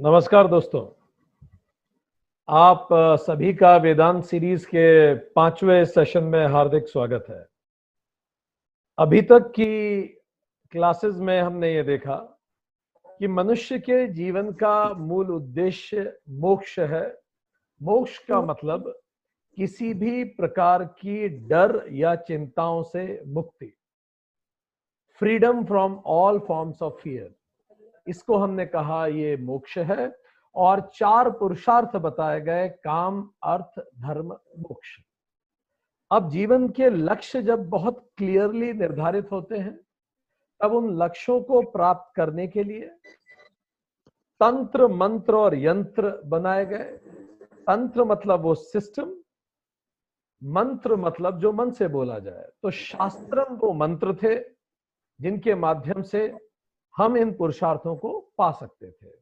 नमस्कार दोस्तों। आप सभी का वेदांत सीरीज़ के पाँचवें सेशन में हार्दिक स्वागत है। अभी तक की क्लासेस में हमने ये देखा कि मनुष्य के जीवन का मूल उद्देश्य मोक्ष है। मोक्ष का मतलब किसी भी प्रकार की डर या चिंताओं से मुक्ति। Freedom from all forms of fear इसको हमने कहा ये मोक्ष है। और चार पुरुषार्थ बताए गए, काम, अर्थ, धर्म, मोक्ष। अब जीवन के लक्ष्य जब बहुत क्लियरली निर्धारित होते हैं, तब उन लक्ष्यों को प्राप्त करने के लिए तंत्र, मंत्र और यंत्र बनाए गए। तंत्र मतलब वो सिस्टम मंत्र मतलब जो मन से बोला जाए। तो शास्त्रम वो मंत्र थे जिनके माध्यम से हम इन पुरुषार्थों को पा सकते थे।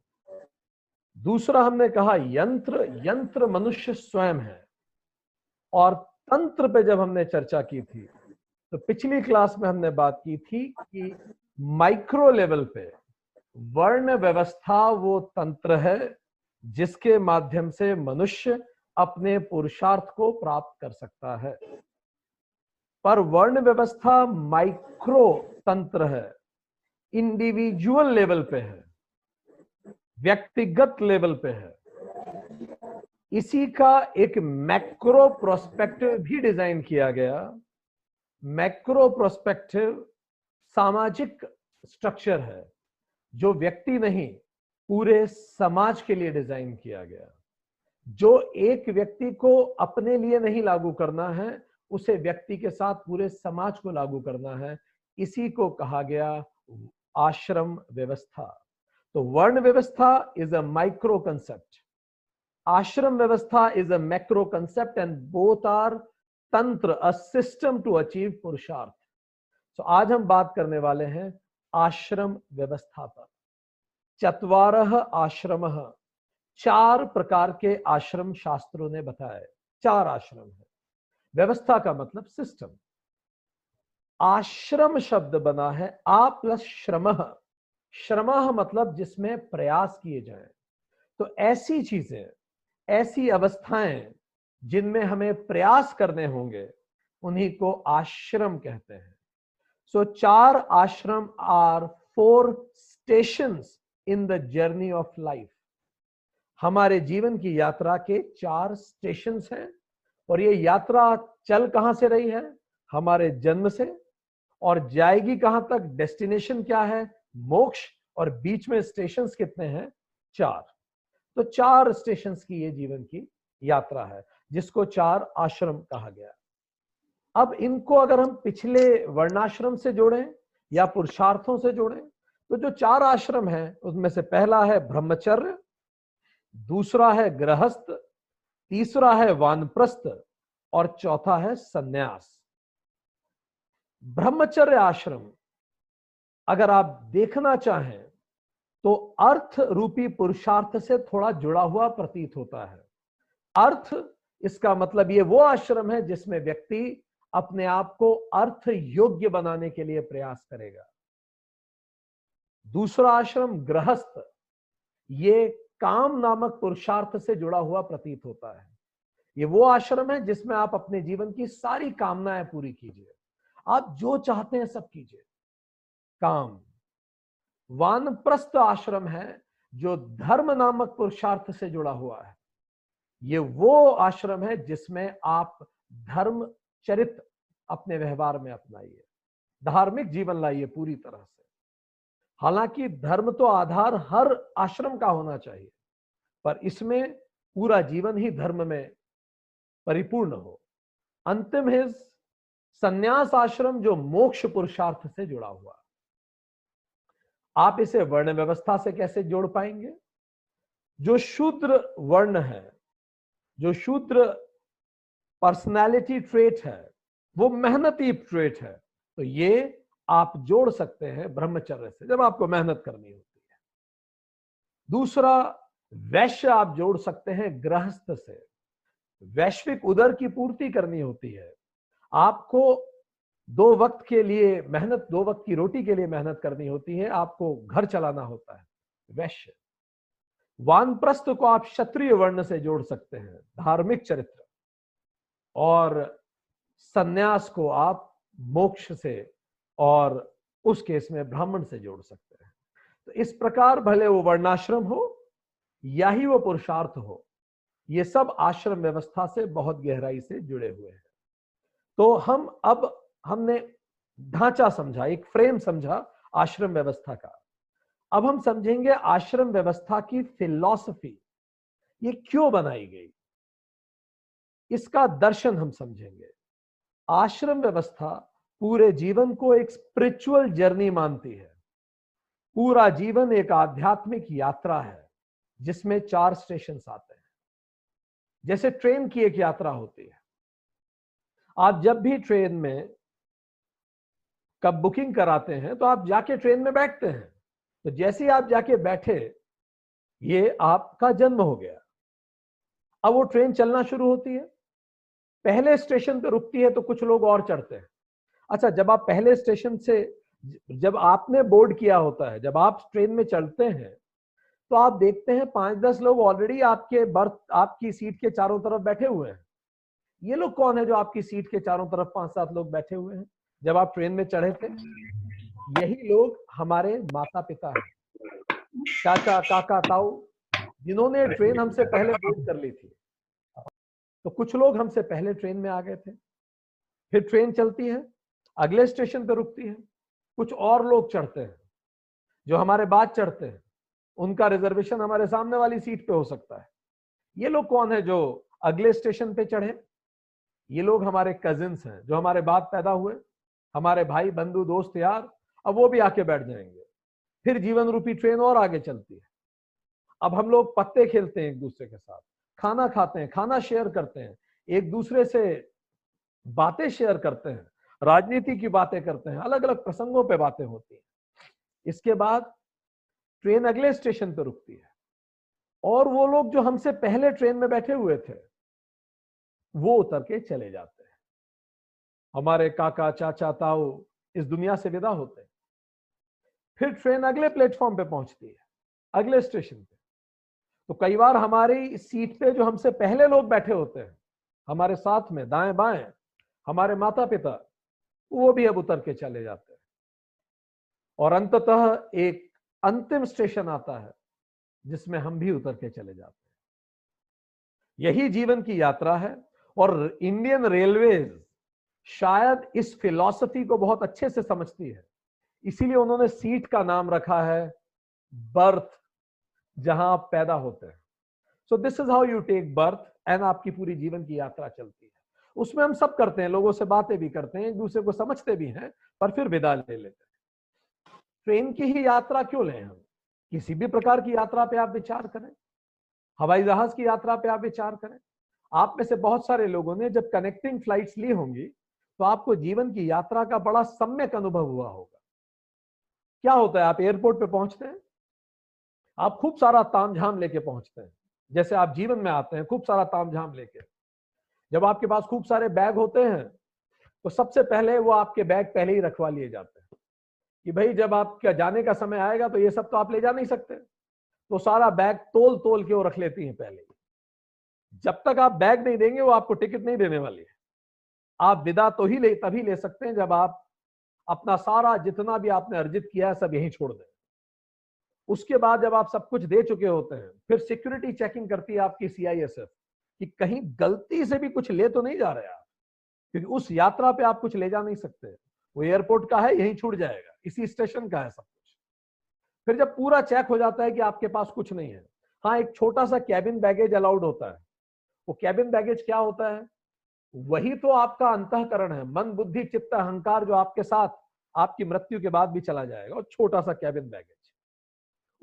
दूसरा हमने कहा, यंत्र यंत्र मनुष्य स्वयं है। और तंत्र पे जब हमने चर्चा की थी तो पिछली क्लास में हमने बात की थी कि माइक्रो लेवल पे वर्ण व्यवस्था वो तंत्र है जिसके माध्यम से मनुष्य अपने पुरुषार्थ को प्राप्त कर सकता है। पर वर्ण व्यवस्था माइक्रो तंत्र है। इंडिविजुअल लेवल पे है, व्यक्तिगत लेवल पे है। इसी का एक मैक्रो प्रोस्पेक्टिव भी डिज़ाइन किया गया। मैक्रो प्रोस्पेक्टिव सामाजिक स्ट्रक्चर है, जो व्यक्ति नहीं, पूरे समाज के लिए डिज़ाइन किया गया। जो एक व्यक्ति को अपने लिए नहीं लागू करना है, उसे व्यक्ति के साथ पूरे समाज को लागू करना है। इसी को कहा गया आश्रम व्यवस्था। तो वर्ण व्यवस्था is a micro concept ashram vyavastha is a macro concept and both are tantra a system to achieve पुरुषार्थ। तो आज हम बात करने वाले हैं आश्रम व्यवस्था पर। चतवार आश्रम। चार प्रकार के आश्रम शास्त्रों ने बताए। चार आश्रम है। व्यवस्था का मतलब सिस्टम आश्रम शब्द बना है आ प्लस श्रम। श्रम मतलब जिसमें प्रयास किए जाए। तो ऐसी चीज़ें ऐसी अवस्थाएँ जिनमें हमें प्रयास करने होंगे उन्हीं को आश्रम कहते हैं। सो so, चार ashram are four station in the journey of life हमारे जीवन की यात्रा के चार स्टेशन हैं और ये यात्रा चल कहाँ से रही है? हमारे जन्म से और जाएगी कहाँ तक? डेस्टिनेशन क्या है? मोक्ष। और बीच में स्टेशन कितने हैं? चार। तो चार स्टेशन की ये जीवन की यात्रा है, जिसको चार आश्रम कहा गया अब इनको अगर हम पिछले वर्णाश्रम से जोड़ें या पुरुषार्थों से जोड़ें तो जो चार आश्रम है उसमें से पहला है ब्रह्मचर्य, दूसरा है गृहस्थ, तीसरा है वानप्रस्थ, और चौथा है सन्यास। ब्रह्मचर्य आश्रम, अगर आप देखना चाहें तो अर्थ रूपी पुरुषार्थ से थोड़ा जुड़ा हुआ प्रतीत होता है। अर्थ, इसका मतलब ये वो आश्रम है जिसमें व्यक्ति अपने आप को अर्थ योग्य बनाने के लिए प्रयास करेगा। दूसरा आश्रम, गृहस्थ, ये काम नामक पुरुषार्थ से जुड़ा हुआ प्रतीत होता है। ये वो आश्रम है जिसमें आप अपने जीवन की सारी कामनाएँ पूरी कीजिए। आप जो चाहते हैं सब कीजिए। काम। वानप्रस्थ आश्रम है, जो धर्म नामक पुरुषार्थ से जुड़ा हुआ है। ये वो आश्रम है जिसमें आप धर्म चरित अपने व्यवहार में अपनाइए। धार्मिक जीवन लाइए पूरी तरह से। हालाँकि धर्म तो आधार हर आश्रम का होना चाहिए, पर इसमें पूरा जीवन ही धर्म में परिपूर्ण हो। अंतिम हिज संन्यास आश्रम जो मोक्ष पुरुषार्थ से जुड़ा हुआ आप इसे वर्ण व्यवस्था से कैसे जोड़ पाएँगे? जो शूद्र वर्ण है, जो शूद्र पर्सनालिटी ट्रेट है, वो मेहनती ट्रेट है तो ये आप जोड़ सकते हैं ब्रह्मचर्य से, जब आपको मेहनत करनी होती है। दूसरा, वैश्य आप जोड़ सकते हैं गृहस्थ से। वैश्विक उदर की पूर्ति करनी होती है। आपको दो वक्त के लिए मेहनत, दो वक्त की रोटी के लिए मेहनत करनी होती है, आपको घर चलाना होता है। वैश्य। वानप्रस्थ को आप क्षत्रिय वर्ण से जोड़ सकते हैं, धार्मिक चरित्र। और सन्यास को आप मोक्ष से और उस केस में ब्राह्मण से जोड़ सकते हैं। तो इस प्रकार भले वो वर्णाश्रम हो, या ही वो पुरुषार्थ हो, ये सब आश्रम व्यवस्था से बहुत गहराई से जुड़े हुए हैं। तो हम अब हमने ढांचा समझा, एक फ्रेम समझा आश्रम व्यवस्था का। अब हम समझेंगे आश्रम व्यवस्था की फिलॉसफी ये क्यों बनाई गई? इसका दर्शन हम समझेंगे। आश्रम व्यवस्था पूरे जीवन को एक स्पिरिचुअल जर्नी मानती है। पूरा जीवन एक आध्यात्मिक यात्रा है, जिसमें चार स्टेशन आते हैं। जैसे ट्रेन की एक यात्रा होती है। आप जब भी ट्रेन में कब बुकिंग कराते हैं तो आप जाके ट्रेन में बैठते हैं। तो जैसे ही आप जाके बैठे, ये आपका जन्म हो गया। अब वो ट्रेन चलना शुरू होती है। पहले स्टेशन पे रुकती है तो कुछ लोग और चढ़ते हैं। अच्छा जब आप पहले स्टेशन से, जब आपने बोर्ड किया होता है, जब आप ट्रेन में चढ़ते हैं तो आप देखते हैं पाँच दस लोग ऑलरेडी आपके बर्थ आपकी सीट के चारों तरफ़ बैठे हुए हैं। ये लोग कौन है जो आपकी सीट के चारों तरफ़ पाँच सात लोग बैठे हुए हैं? जब आप ट्रेन में चढ़े थे, यही लोग हमारे माता पिता हैं। चाचा, काका, ताऊ, जिन्होंने ट्रेन हमसे पहले बुक कर ली थी। तो कुछ लोग हमसे पहले ट्रेन में आ गए थे। फिर ट्रेन चलती है, अगले स्टेशन पे रुकती है, कुछ और लोग चढ़ते हैं, जो हमारे बाद चढ़ते हैं। उनका रिजर्वेशन हमारे सामने वाली सीट पे हो सकता है। ये लोग कौन है जो अगले स्टेशन पे चढ़े? ये लोग हमारे कजिन्स हैं, जो हमारे बाद पैदा हुए, हमारे भाई, बंधु, दोस्त, यार, अब वो भी आके बैठ जाएँगे। फिर जीवन रूपी ट्रेन और आगे चलती है। अब हम लोग पत्ते खेलते हैं एक दूसरे के साथ, खाना खाते हैं, खाना शेयर करते हैं, एक दूसरे से बातें शेयर करते हैं, राजनीति की बातें करते हैं अलग अलग प्रसंगों पे बातें होती हैं। इसके बाद ट्रेन अगले स्टेशन पे रुकती है। और वो लोग जो हमसे पहले ट्रेन में बैठे हुए थे वो उतर के चले जाते हैं। हमारे काका, चाचा, ताऊ इस दुनिया से विदा होते हैं। फिर ट्रेन अगले प्लेटफॉर्म पे पहुँचती है, अगले स्टेशन पे। तो कई बार हमारी सीट पे जो हमसे पहले लोग बैठे होते हैं, हमारे साथ में दाएँ बाएँ, हमारे माता पिता वो भी अब उतर के चले जाते हैं। और अंततः एक अंतिम स्टेशन आता है, जिसमें हम भी उतर के चले जाते हैं। यही जीवन की यात्रा है। और इंडियन रेलवेज शायद इस फिलॉसफी को बहुत अच्छे से समझती है। इसीलिए उन्होंने सीट का नाम रखा है बर्थ जहाँ आप पैदा होते हैं। So this is how you take birth and आपकी पूरी जीवन की यात्रा चलती है। उसमें हम सब करते हैं, लोगों से बातें भी करते हैं, एक दूसरे को समझते भी हैं, पर फिर विदा ले लेते हैं। ट्रेन की ही यात्रा क्यों लें हम? किसी भी प्रकार की यात्रा पे आप विचार करें। हवाई जहाज़ की यात्रा पे आप विचार करें। आप में से बहुत सारे लोगों ने जब कनेक्टिंग फ्लाइट्स ली होंगी तो आपको जीवन की यात्रा का बड़ा सम्यक अनुभव हुआ होगा। क्या होता है, आप एयरपोर्ट पे पहुँचते हैं? आप खूब सारा तामझाम लेके पहुँचते हैं। जैसे आप जीवन में आते हैं, खूब सारा तामझाम लेके। जब आपके पास खूब सारे बैग होते हैं तो सबसे पहले वो आपके बैग पहले ही रखवा लिए जाते हैं। कि भाई, जब आपका जाने का समय आएगा तो ये सब तो आप ले जा नहीं सकते। तो सारा बैग तोल तोल के वो रख लेती हैं पहले जब तक आप बैग नहीं देंगे, वो आपको टिकट नहीं देने वाली है। आप विदा तो ही ले, तभी ले सकते हैं जब आप अपना सारा, जितना भी आपने अर्जित किया है, सब यहीं छोड़ दें। उसके बाद जब आप सब कुछ दे चुके होते हैं, फिर सिक्योरिटी चेकिंग करती है आपकी सीआईएसएफ कि कहीं गलती से भी कुछ ले तो नहीं जा रहे आप, क्योंकि उस यात्रा पे आप कुछ ले जा नहीं सकते। वो एयरपोर्ट का है, यहीं छूट जाएगा। इसी स्टेशन का है सब कुछ। फिर जब पूरा चेक हो जाता है कि आपके पास कुछ नहीं है। हाँ एक छोटा सा कैबिन बैगेज अलाउड होता है। वो कैबिन बैगेज क्या होता है? वही तो आपका अंतकरण है। मन, बुद्धि, चित्त, अहंकार जो आपके साथ, आपकी मृत्यु के बाद भी चला जाएगा। और छोटा सा कैबिन बैगेज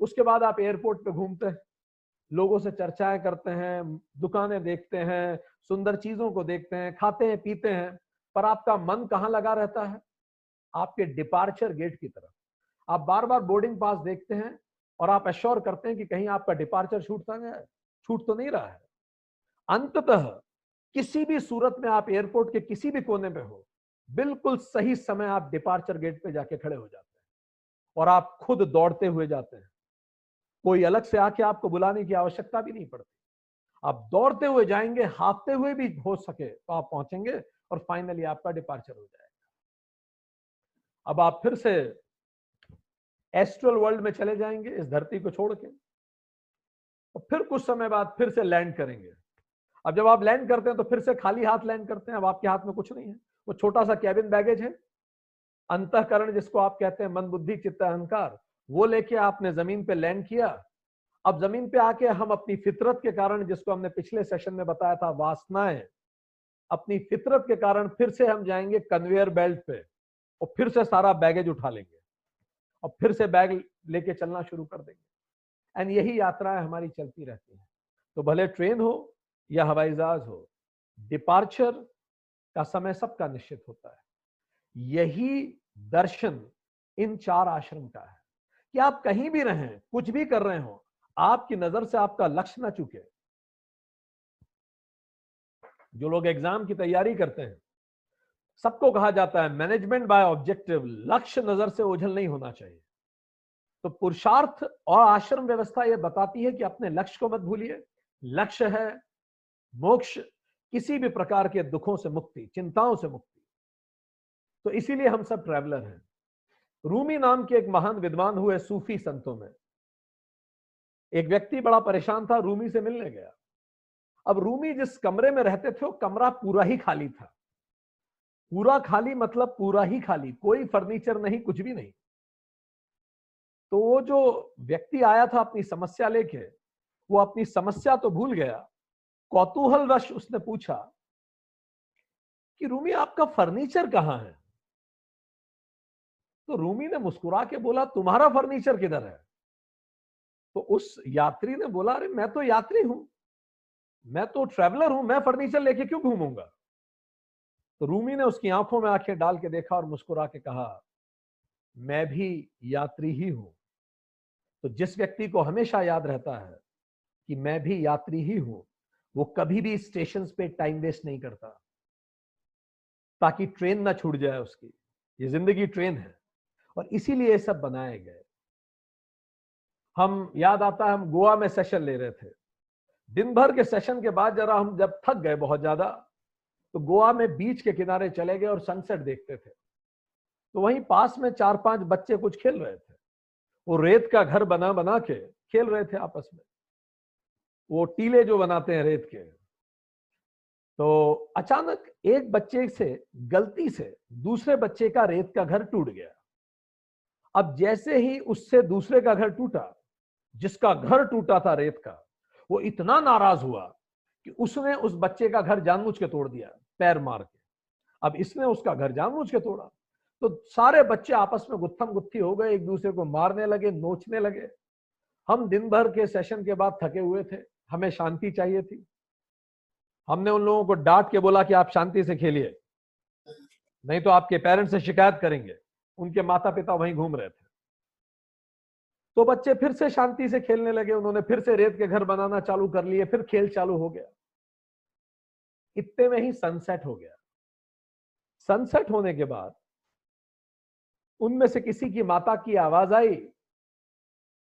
उसके बाद आप एयरपोर्ट पे घूमते हैं। लोगों से चर्चाएँ करते हैं, दुकानें देखते हैं, सुंदर चीज़ों को देखते हैं, खाते हैं, पीते हैं। पर आपका मन कहाँ लगा रहता है? आपके डिपार्चर गेट की तरफ़। आप बार बार बोर्डिंग पास देखते हैं और आप एश्योर करते हैं कि कहीं आपका डिपार्चर छूटता गया छूट तो नहीं रहा है। अंततः किसी भी सूरत में आप एयरपोर्ट के किसी भी कोने में हो, बिल्कुल सही समय आप डिपार्चर गेट पे जाके खड़े हो जाते हैं और आप खुद दौड़ते हुए जाते हैं। कोई अलग से आके आपको बुलाने की आवश्यकता भी नहीं पड़ती। आप दौड़ते हुए जाएँगे हाफते हुए भी हो सके तो आप पहुँचेंगे और फाइनली आपका डिपार्चर हो जाएगा। अब आप फिर से एस्ट्रल वर्ल्ड में चले जाएँगे इस धरती को छोड़ के। और फिर कुछ समय बाद फिर से लैंड करेंगे। अब जब आप लैंड करते हैं तो फिर से खाली हाथ लैंड करते हैं, अब आपके हाथ में कुछ नहीं है। वो छोटा सा कैबिन बैगेज है। अंतकरण जिसको आप कहते हैं मन बुद्धि चित्त, अहंकार, वो लेके आपने ज़मीन पे लैंड किया। अब ज़मीन पे आके हम अपनी फितरत के कारण, जिसको हमने पिछले सेशन में बताया था, वासनाएँ, अपनी फितरत के कारण फिर से हम जाएँगे कन्वेयर बेल्ट पे और फिर से सारा बैगेज उठा लेंगे और फिर से बैग लेके चलना शुरू कर देंगे। एंड यही यात्राएँ हमारी चलती रहती हैं। तो भले ट्रेन हो या हवाई जहाज़ हो, डिपार्चर का समय सबका निश्चित होता है। यही दर्शन इन चार आश्रम का है। कि आप कहीं भी रहें, कुछ भी कर रहे हो, आपकी नज़र से आपका लक्ष्य ना चुके। जो लोग एग्ज़ाम की तैयारी करते हैं, सबको कहा जाता है मैनेजमेंट बाय ऑब्जेक्टिव लक्ष्य नज़र से ओझल नहीं होना चाहिए। तो पुरुषार्थ और आश्रम व्यवस्था यह बताती है कि अपने लक्ष्य को मत भूलिए। लक्ष्य है मोक्ष किसी भी प्रकार के दुखों से मुक्ति, चिंताओं से मुक्ति। तो इसीलिए हम सब ट्रैवलर हैं। रूमी नाम के एक महान विद्वान हुए सूफी संतों में। एक व्यक्ति बड़ा परेशान था, रूमी से मिलने गया। अब रूमी जिस कमरे में रहते थे, वो कमरा पूरा ही खाली था। पूरा खाली मतलब पूरा ही खाली, कोई फर्नीचर नहीं, कुछ भी नहीं। तो वो जो व्यक्ति आया था अपनी समस्या लेके, वो अपनी समस्या तो भूल गया कौतूहल वश उसने पूछा कि रूमी आपका फर्नीचर कहाँ है? तो रूमी ने मुस्कुरा के बोला, तुम्हारा फर्नीचर किधर है? तो उस यात्री ने बोला, अरे, मैं तो यात्री हूँ। मैं तो ट्रेवलर हूँ। मैं फर्नीचर लेके क्यों घूमूँगा? तो रूमी ने उसकी आँखों में आँखें डाल के देखा और मुस्कुरा के कहा, मैं भी यात्री ही हूँ। तो जिस व्यक्ति को हमेशा याद रहता है कि मैं भी यात्री ही हूँ वो कभी भी स्टेशन पे टाइम वेस्ट नहीं करता। ताकि ट्रेन ना छूट जाए उसकी। ये ज़िंदगी ट्रेन है। और इसीलिए ये सब बनाए गए। हम, याद आता है हम गोवा में सेशन ले रहे थे। दिन भर के सेशन के बाद जरा हम जब थक गए बहुत ज़्यादा तो गोवा में बीच के किनारे चले गए और सनसेट देखते थे। तो वहीं पास में चार पाँच बच्चे कुछ खेल रहे थे। वो रेत का घर बना बना के खेल रहे थे आपस में। वो टीले जो बनाते हैं रेत के। तो अचानक एक बच्चे से, गलती से दूसरे बच्चे का रेत का घर टूट गया। अब जैसे ही उससे दूसरे का घर टूटा, जिसका घर टूटा था रेत का, वो इतना नाराज़ हुआ कि उसने उस बच्चे का घर जानबूझ के तोड़ दिया, पैर मार के। अब इसने उसका घर जानबूझ के तोड़ा। तो सारे बच्चे आपस में गुत्थम गुत्थी हो गए, एक दूसरे को मारने लगे, नोचने लगे। हम दिन भर के सेशन के बाद थके हुए थे। हमें शांति चाहिए थी। हमने उन लोगों को डांट के बोला कि आप शांति से खेलिए। नहीं तो आपके पेरेंट्स से शिकायत करेंगे। उनके माता पिता वहीं घूम रहे थे। तो बच्चे फिर से शांति से खेलने लगे। उन्होंने फिर से रेत के घर बनाना चालू कर लिए। फिर खेल चालू हो गया। इतने में ही सनसेट हो गया। सनसेट होने के बाद उनमें से किसी की माता की आवाज़ आई,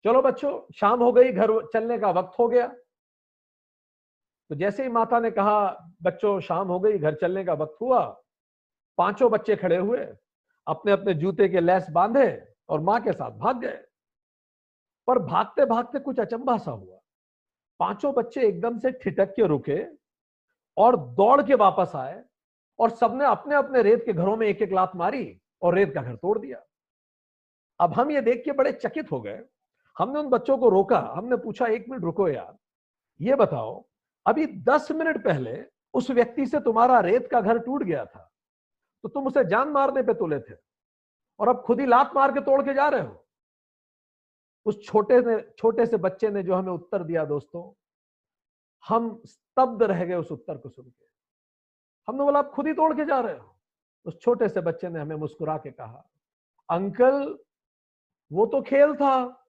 चलो बच्चों, शाम हो गई, घर चलने का वक्त हो गया। तो जैसे ही माता ने कहा, बच्चों, शाम हो गई, घर चलने का वक्त हुआ। पाँचों बच्चे खड़े हुए अपने अपने जूते के लेस बांधे और माँ के साथ भाग गए। पर भागते भागते कुछ अचंभा सा हुआ। पाँचों बच्चे एकदम से ठिटक के रुके और दौड़ के वापस आए और सबने अपने अपने रेत के घरों में एक एक लात मारी और रेत का घर तोड़ दिया। अब हम ये देख के बड़े चकित हो गए। हमने उन बच्चों को रोका। हमने पूछा, एक मिनट, रुको यार। ये बताओ अभी दस मिनट पहले उस व्यक्ति से तुम्हारा रेत का घर टूट गया था तो तुम उसे जान मारने पे तुले थे और अब खुद ही लात मार के तोड़ के जा रहे हो। उस छोटे ने, छोटे से बच्चे ने जो हमें उत्तर दिया दोस्तों, हम स्तब्ध रह गए उस उत्तर को सुन के। हमने बोला, आप खुद ही तोड़ के जा रहे हो। उस छोटे से बच्चे ने हमें मुस्कुरा के कहा, अंकल, वो तो खेल था।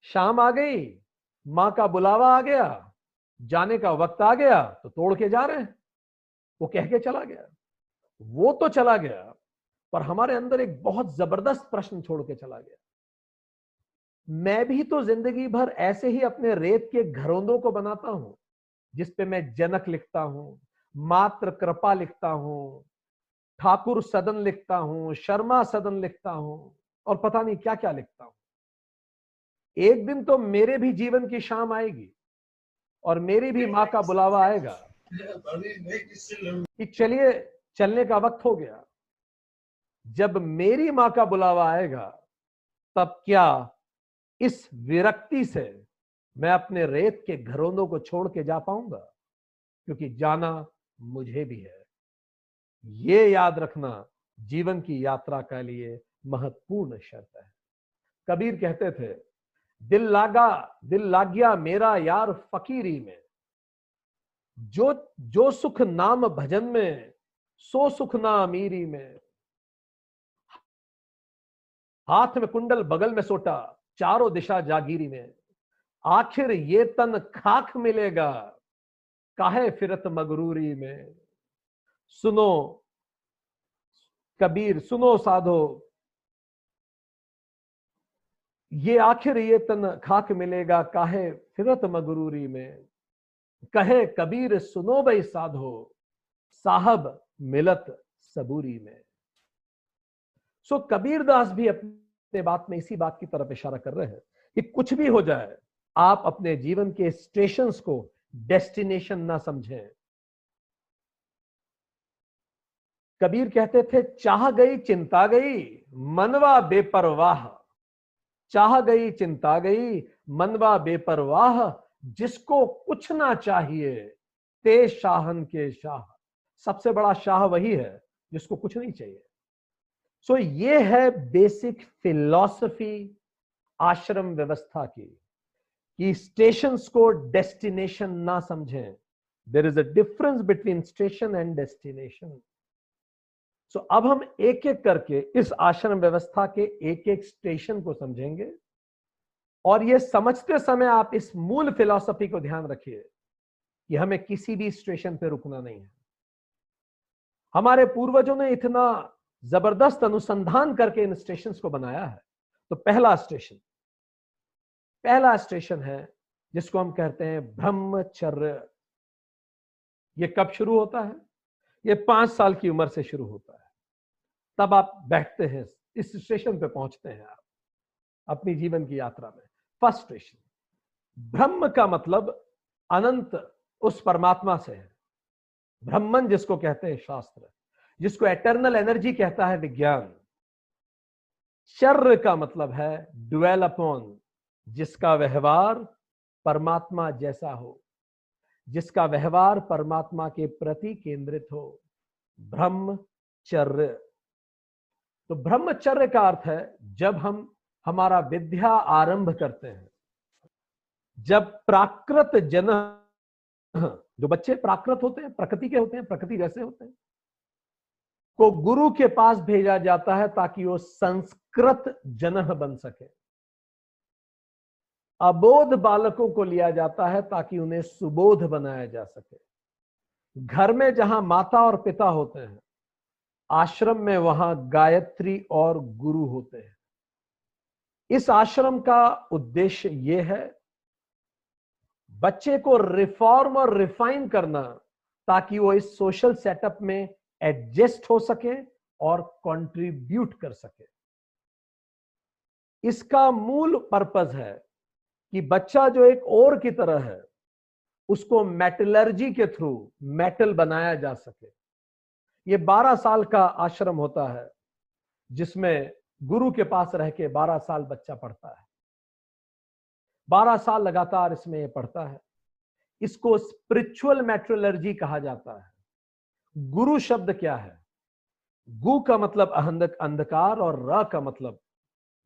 शाम आ गई, माँ का बुलावा आ गया जाने का वक्त आ गया तो तोड़ के जा रहे हैं। वो कह के चला गया। वो तो चला गया, पर हमारे अंदर एक बहुत ज़बरदस्त प्रश्न छोड़ के चला गया। मैं भी तो ज़िंदगी भर ऐसे ही अपने रेत के घरोंदों को बनाता हूँ जिसपे मैं जनक लिखता हूँ, मात्र कृपा लिखता हूँ, ठाकुर सदन लिखता हूँ, शर्मा सदन लिखता हूँ और पता नहीं क्या क्या लिखता हूँ। एक दिन तो मेरे भी जीवन की शाम आएगी। और मेरी भी माँ का बुलावा आएगा। कि चलिए, चलने का वक्त हो गया। जब मेरी माँ का बुलावा आएगा, तब क्या इस विरक्ति से मैं अपने रेत के घरोंदों को छोड़ के जा पाऊँगा? क्योंकि जाना मुझे भी है। ये याद रखना जीवन की यात्रा के लिए महत्वपूर्ण शर्त है। कबीर कहते थे दिल लागा, दिल लाग गया मेरा यार फकीरी में। जो जो सुख नाम भजन में, सो सुख ना अमीरी में। हाथ में कुंडल, बगल में सोटा, चारों दिशा जागीरी में। आखिर ये तन खाक मिलेगा, काहे फिरत मगरूरी में। सुनो, कबीर, सुनो साधो ये आखिर ये तन खाक मिलेगा, काहे फिरत मगरूरी में? कहे कबीर सुनो भाई साधो, साहब मिलत सबूरी में। सो कबीर दास भी अपने बात में इसी बात की तरफ़ इशारा कर रहे हैं कि कुछ भी हो जाए, आप अपने जीवन के स्टेशन को डेस्टिनेशन ना समझें। कबीर कहते थे, चाह गई, चिंता गई, मनवा बेपरवाह। चाह गई चिंता गई मनवा बेपरवाह जिसको कुछ ना चाहिए ते शाहन के शाह। सबसे बड़ा शाह वही है जिसको कुछ नहीं चाहिए। सो so, ये है बेसिक फिलॉसफी आश्रम व्यवस्था की कि स्टेशंस को डेस्टिनेशन ना समझें। There is a difference between station and destination so अब हम एक एक करके इस आश्रम व्यवस्था के एक एक स्टेशन को समझेंगे। और ये समझते समय आप इस मूल फिलॉसफी को ध्यान रखिए कि हमें किसी भी स्टेशन पे रुकना नहीं है। हमारे पूर्वजों ने इतना ज़बरदस्त अनुसंधान करके इन स्टेशन को बनाया है। तो पहला स्टेशन पहला स्टेशन है जिसको हम कहते हैं ब्रह्मचर्य। ये कब शुरू होता है? ये पाँच साल की उम्र से शुरू होता है। तब आप बैठते हैं, इस स्टेशन पे पहुँचते हैं आप, अपनी जीवन की यात्रा में। First station. ब्रह्म का मतलब अनंत उस परमात्मा से है। ब्रह्मन जिसको कहते हैं शास्त्र, जिसको एटर्नल एनर्जी कहता है विज्ञान, शर्र का मतलब है ड्वेल अपॉन जिसका व्यवहार परमात्मा जैसा हो, जिसका व्यवहार परमात्मा के प्रति केंद्रित हो। ब्रह्मचर्य तो ब्रह्मचर्य का अर्थ है जब हम हमारा विद्या आरंभ करते हैं। जब प्राकृत जन जो बच्चे प्राकृत होते हैं, प्रकृति के होते हैं, प्रकृति जैसे होते हैं, को गुरु के पास भेजा जाता है ताकि वो संस्कृत जन बन सके। अबोध बालकों को लिया जाता है ताकि उन्हें सुबोध बनाया जा सके। घर में जहाँ माता और पिता होते हैं आश्रम में वहाँ गायत्री और गुरु होते हैं। इस आश्रम का उद्देश्य यह है, बच्चे को रिफॉर्म और रिफाइन करना ताकि वो इस सोशल सेटअप में एडजस्ट हो सके और कंट्रीब्यूट कर सके। इसका मूल पर्पज है कि बच्चा जो एक और की तरह है, उसको मेटलर्जी के थ्रू मेटल बनाया जा सके। ये 12 साल का आश्रम होता है, जिसमें गुरु के पास रह के 12 साल बच्चा पढ़ता है। 12 साल लगातार इसमें ये पढ़ता है। इसको स्पिरिचुअल मेट्रोलर्जी कहा जाता है। गुरु शब्द क्या है? गु का मतलब अहंधक अंधकार और र का मतलब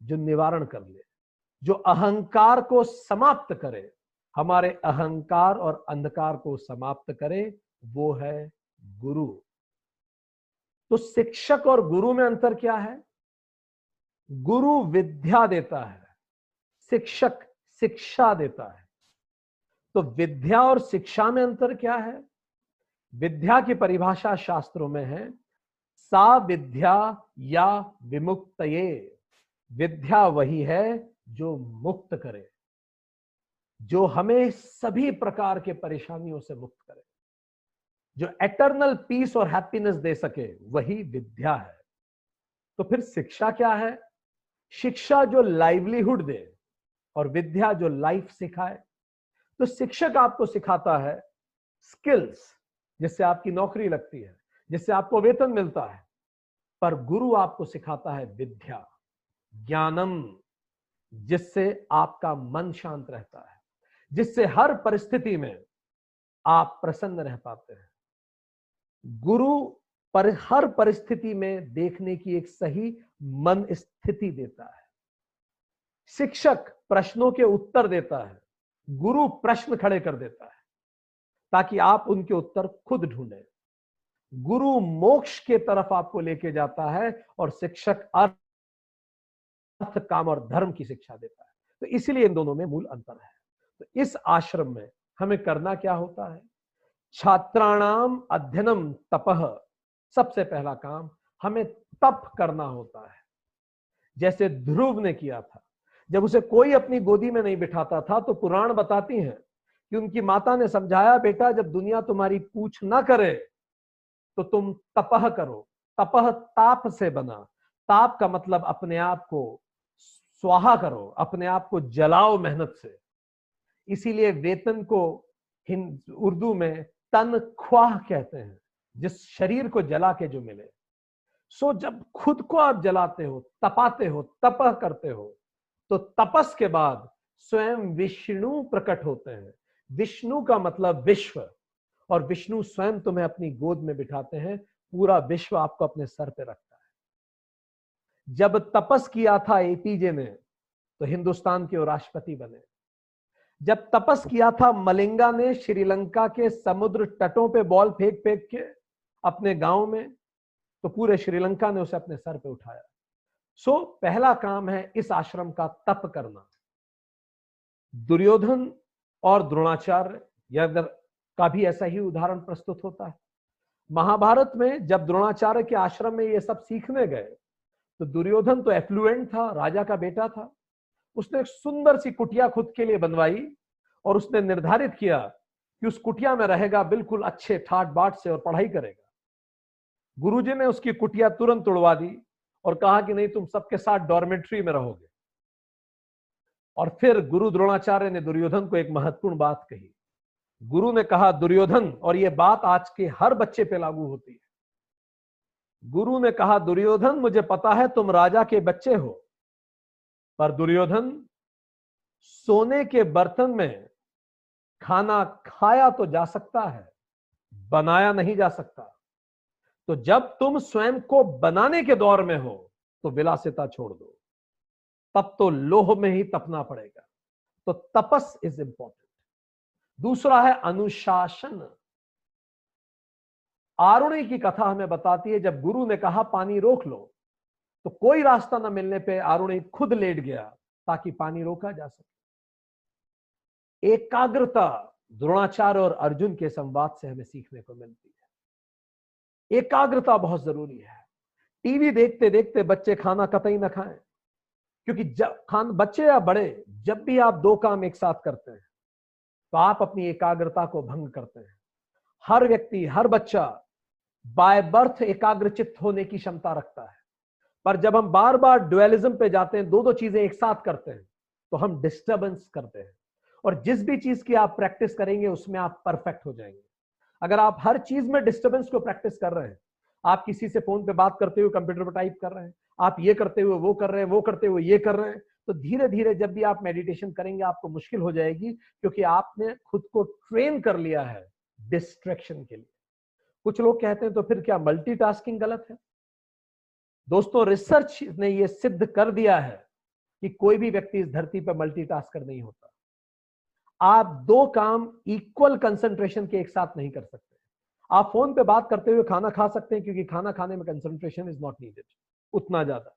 जो निवारण कर ले, जो अहंकार को समाप्त करे। हमारे अहंकार और अंधकार को समाप्त करे, वो है गुरु। तो शिक्षक और गुरु में अंतर क्या है? गुरु विद्या देता है, शिक्षक शिक्षा देता है। तो विद्या और शिक्षा में अंतर क्या है? विद्या की परिभाषा शास्त्रों में है, सा विद्या या विमुक्त ये विद्या वही है जो मुक्त करे, जो हमें सभी प्रकार के परेशानियों से मुक्त करे। जो एटर्नल पीस और हैप्पीनेस दे सके, वही विद्या है। तो फिर शिक्षा क्या है? शिक्षा जो लाइवलीहुड दे और विद्या जो लाइफ सिखाए। तो शिक्षक आपको सिखाता है स्किल्स जिससे आपकी नौकरी लगती है, जिससे आपको वेतन मिलता है। पर गुरु आपको सिखाता है विद्या, ज्ञानम, जिससे आपका मन शांत रहता है, जिससे हर परिस्थिति में आप प्रसन्न रह पाते हैं। गुरु पर हर परिस्थिति में देखने की एक सही मन स्थिति देता है। शिक्षक प्रश्नों के उत्तर देता है, गुरु प्रश्न खड़े कर देता है, ताकि आप उनके उत्तर खुद ढूंढें। गुरु मोक्ष के तरफ़ आपको लेके जाता है और शिक्षक अर्थ, काम और धर्म की शिक्षा देता है। तो इसीलिए इन दोनों में मूल अंतर है। तो इस आश्रम में हमें करना क्या होता है? छात्राणाम अध्ययनम तपह सबसे पहला काम हमें तप करना होता है। जैसे ध्रुव ने किया था। जब उसे कोई अपनी गोदी में नहीं बिठाता था तो पुराण बताती हैं कि उनकी माता ने समझाया, बेटा, जब दुनिया तुम्हारी पूछ ना करे तो तुम तपह करो। तपह ताप से बना। ताप का मतलब अपने आप को स्वाहा करो, अपने आप को जलाओ मेहनत से। इसीलिए वेतन को उर्दू में तनख्वाह कहते हैं, जिस शरीर को जला के जो मिले। सो जब खुद को आप जलाते हो, तपाते हो, तपह करते हो तो तपस के बाद स्वयं विष्णु प्रकट होते हैं। विष्णु का मतलब विश्व, और विष्णु स्वयं तुम्हें अपनी गोद में बिठाते हैं, पूरा विश्व आपको अपने सर पे रखता है। जब तपस किया था एपीजे ने तो हिंदुस्तान के राष्ट्रपति बने। जब तपस किया था मलिंगा ने श्रीलंका के समुद्र तटों पे बॉल फेंक फेंक के अपने गाँव में तो पूरे श्रीलंका ने उसे अपने सर पे उठाया। सो, पहला काम है इस आश्रम का तप करना। दुर्योधन और द्रोणाचार्य का भी ऐसा ही उदाहरण प्रस्तुत होता है। महाभारत में जब द्रोणाचार्य के आश्रम में ये सब सीखने गए तो दुर्योधन तो एफ्लुएंट था, राजा का बेटा था। उसने एक सुंदर सी कुटिया खुद के लिए बनवाई और उसने निर्धारित किया कि उस कुटिया में रहेगा बिल्कुल अच्छे ठाट बाट से और पढ़ाई करेगा। गुरुजी ने उसकी कुटिया तुरंत तोड़वा दी और कहा कि नहीं, तुम सबके साथ डॉर्मेट्री में रहोगे। और फिर गुरु द्रोणाचार्य ने दुर्योधन को एक महत्वपूर्ण बात कही। गुरु ने कहा, दुर्योधन, और यह बात आज के हर बच्चे पे लागू होती है। गुरु ने कहा, दुर्योधन, मुझे पता है तुम राजा के बच्चे हो। पर दुर्योधन सोने के बर्तन में खाना खाया तो जा सकता है, बनाया नहीं जा सकता। तो जब तुम स्वयं को बनाने के दौर में हो तो विलासिता छोड़ दो। तब तो लोह में ही तपना पड़ेगा। तो तपस इज़ इंपॉर्टेंट दूसरा है अनुशासन। आरुणी की कथा हमें बताती है, जब गुरु ने कहा, पानी रोक लो। तो कोई रास्ता न मिलने पे आरुणी खुद लेट गया ताकि पानी रोका जा सके। एकाग्रता द्रोणाचार्य और अर्जुन के संवाद से हमें सीखने को मिलती है। एकाग्रता बहुत ज़रूरी है। टीवी देखते देखते बच्चे खाना कतई ना खाएँ, क्योंकि जब खान बच्चे या बड़े, जब भी आप दो काम एक साथ करते हैं तो आप अपनी एकाग्रता को भंग करते हैं। हर व्यक्ति, हर बच्चा बाय बर्थ एकाग्रचित होने की क्षमता रखता है। पर जब हम बार बार ड्वेलिज्म पे जाते हैं दो दो चीज़ें एक साथ करते हैं तो हम डिस्टर्बेंस करते हैं। और जिस भी चीज़ की आप प्रैक्टिस करेंगे, उसमें आप परफेक्ट हो जाएँगे। अगर आप हर चीज़ में डिस्टर्बेंस को प्रैक्टिस कर रहे हैं, आप किसी से फ़ोन पे बात करते हुए कंप्यूटर पर टाइप कर रहे हैं, आप ये करते हुए, वो कर रहे हैं, वो करते हुए ये कर रहे हैं तो धीरे धीरे जब भी आप मेडिटेशन करेंगे, आपको मुश्किल हो जाएगी, क्योंकि आपने खुद को ट्रेन कर लिया है डिस्ट्रैक्शन के लिए। कुछ लोग कहते हैं तो फिर क्या मल्टीटास्किंग गलत है? दोस्तों रिसर्च ने यह सिद्ध कर दिया है कि कोई भी व्यक्ति इस धरती पर मल्टीटास्कर नहीं होता। आप दो काम इक्वल कंसंट्रेशन के एक साथ नहीं कर सकते। आप फ़ोन पे बात करते हुए खाना खा सकते हैं क्योंकि खाना खाने में कंसंट्रेशन इज़ नॉट नीडेड उतना ज़्यादा।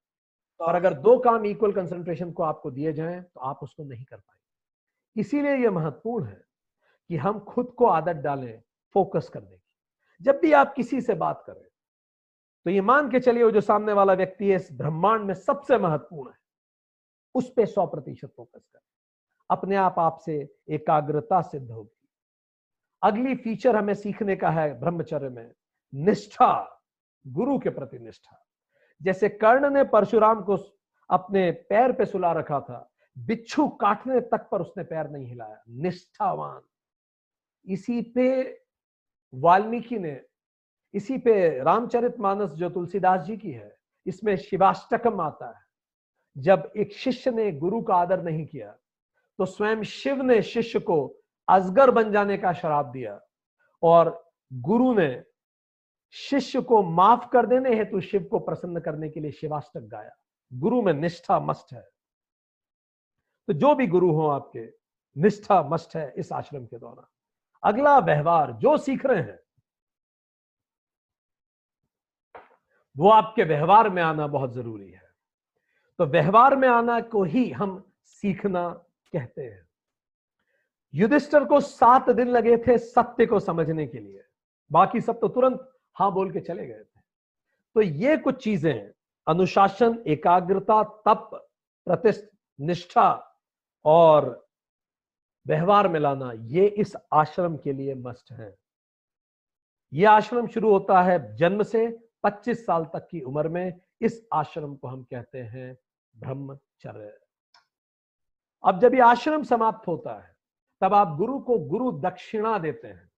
और अगर दो काम इक्वल कंसंट्रेशन को आपको दिए जाएँ तो आप उसको नहीं कर पाएँगे। इसीलिए यह महत्वपूर्ण है कि हम खुद को आदत डालें फोकस करने की। जब भी आप किसी से बात करें तो ये मान के चलिए जो सामने वाला व्यक्ति है, इस ब्रह्मांड में सबसे महत्वपूर्ण है, उस पर सौ प्रतिशत फोकस करें। अपने आप आपसे एकाग्रता सिद्ध होगी। अगली फीचर हमें सीखने का है ब्रह्मचर्य में, निष्ठा, गुरु के प्रति निष्ठा। जैसे कर्ण ने परशुराम को अपने पैर पे सुला रखा था, बिच्छू काटने तक पर उसने पैर नहीं हिलाया, निष्ठावान। इसी पे वाल्मीकि ने इसी पे रामचरित मानस जो तुलसीदास जी की है, इसमें शिवाष्टकम आता है। जब एक शिष्य ने गुरु का आदर नहीं किया तो स्वयं शिव ने शिष्य को अजगर बन जाने का शराब दिया और गुरु ने शिष्य को माफ़ कर देने हेतु शिव को प्रसन्न करने के लिए शिवाष्टक गाया। गुरु में निष्ठा मस्ट है। तो जो भी गुरु हो आपके, निष्ठा मस्ट है इस आश्रम के दौरान अगला व्यवहार जो सीख रहे हैं वो आपके व्यवहार में आना बहुत ज़रूरी है। तो व्यवहार में आना को ही हम सीखना कहते हैं। युधिष्ठर को सात दिन लगे थे सत्य को समझने के लिए। बाकी सब तो तुरंत हाँ बोल के चले गए थे। तो ये कुछ चीज़ें हैं। अनुशासन, एकाग्रता, तप, प्रतिष्ठ, निष्ठा और व्यवहार में लाना, ये इस आश्रम के लिए मस्ट है। ये आश्रम शुरू होता है जन्म से 25 साल तक की उम्र में इस आश्रम को हम कहते हैं ब्रह्मचर्य। अब जब ये आश्रम समाप्त होता है, तब आप गुरु को गुरु दक्षिणा देते हैं।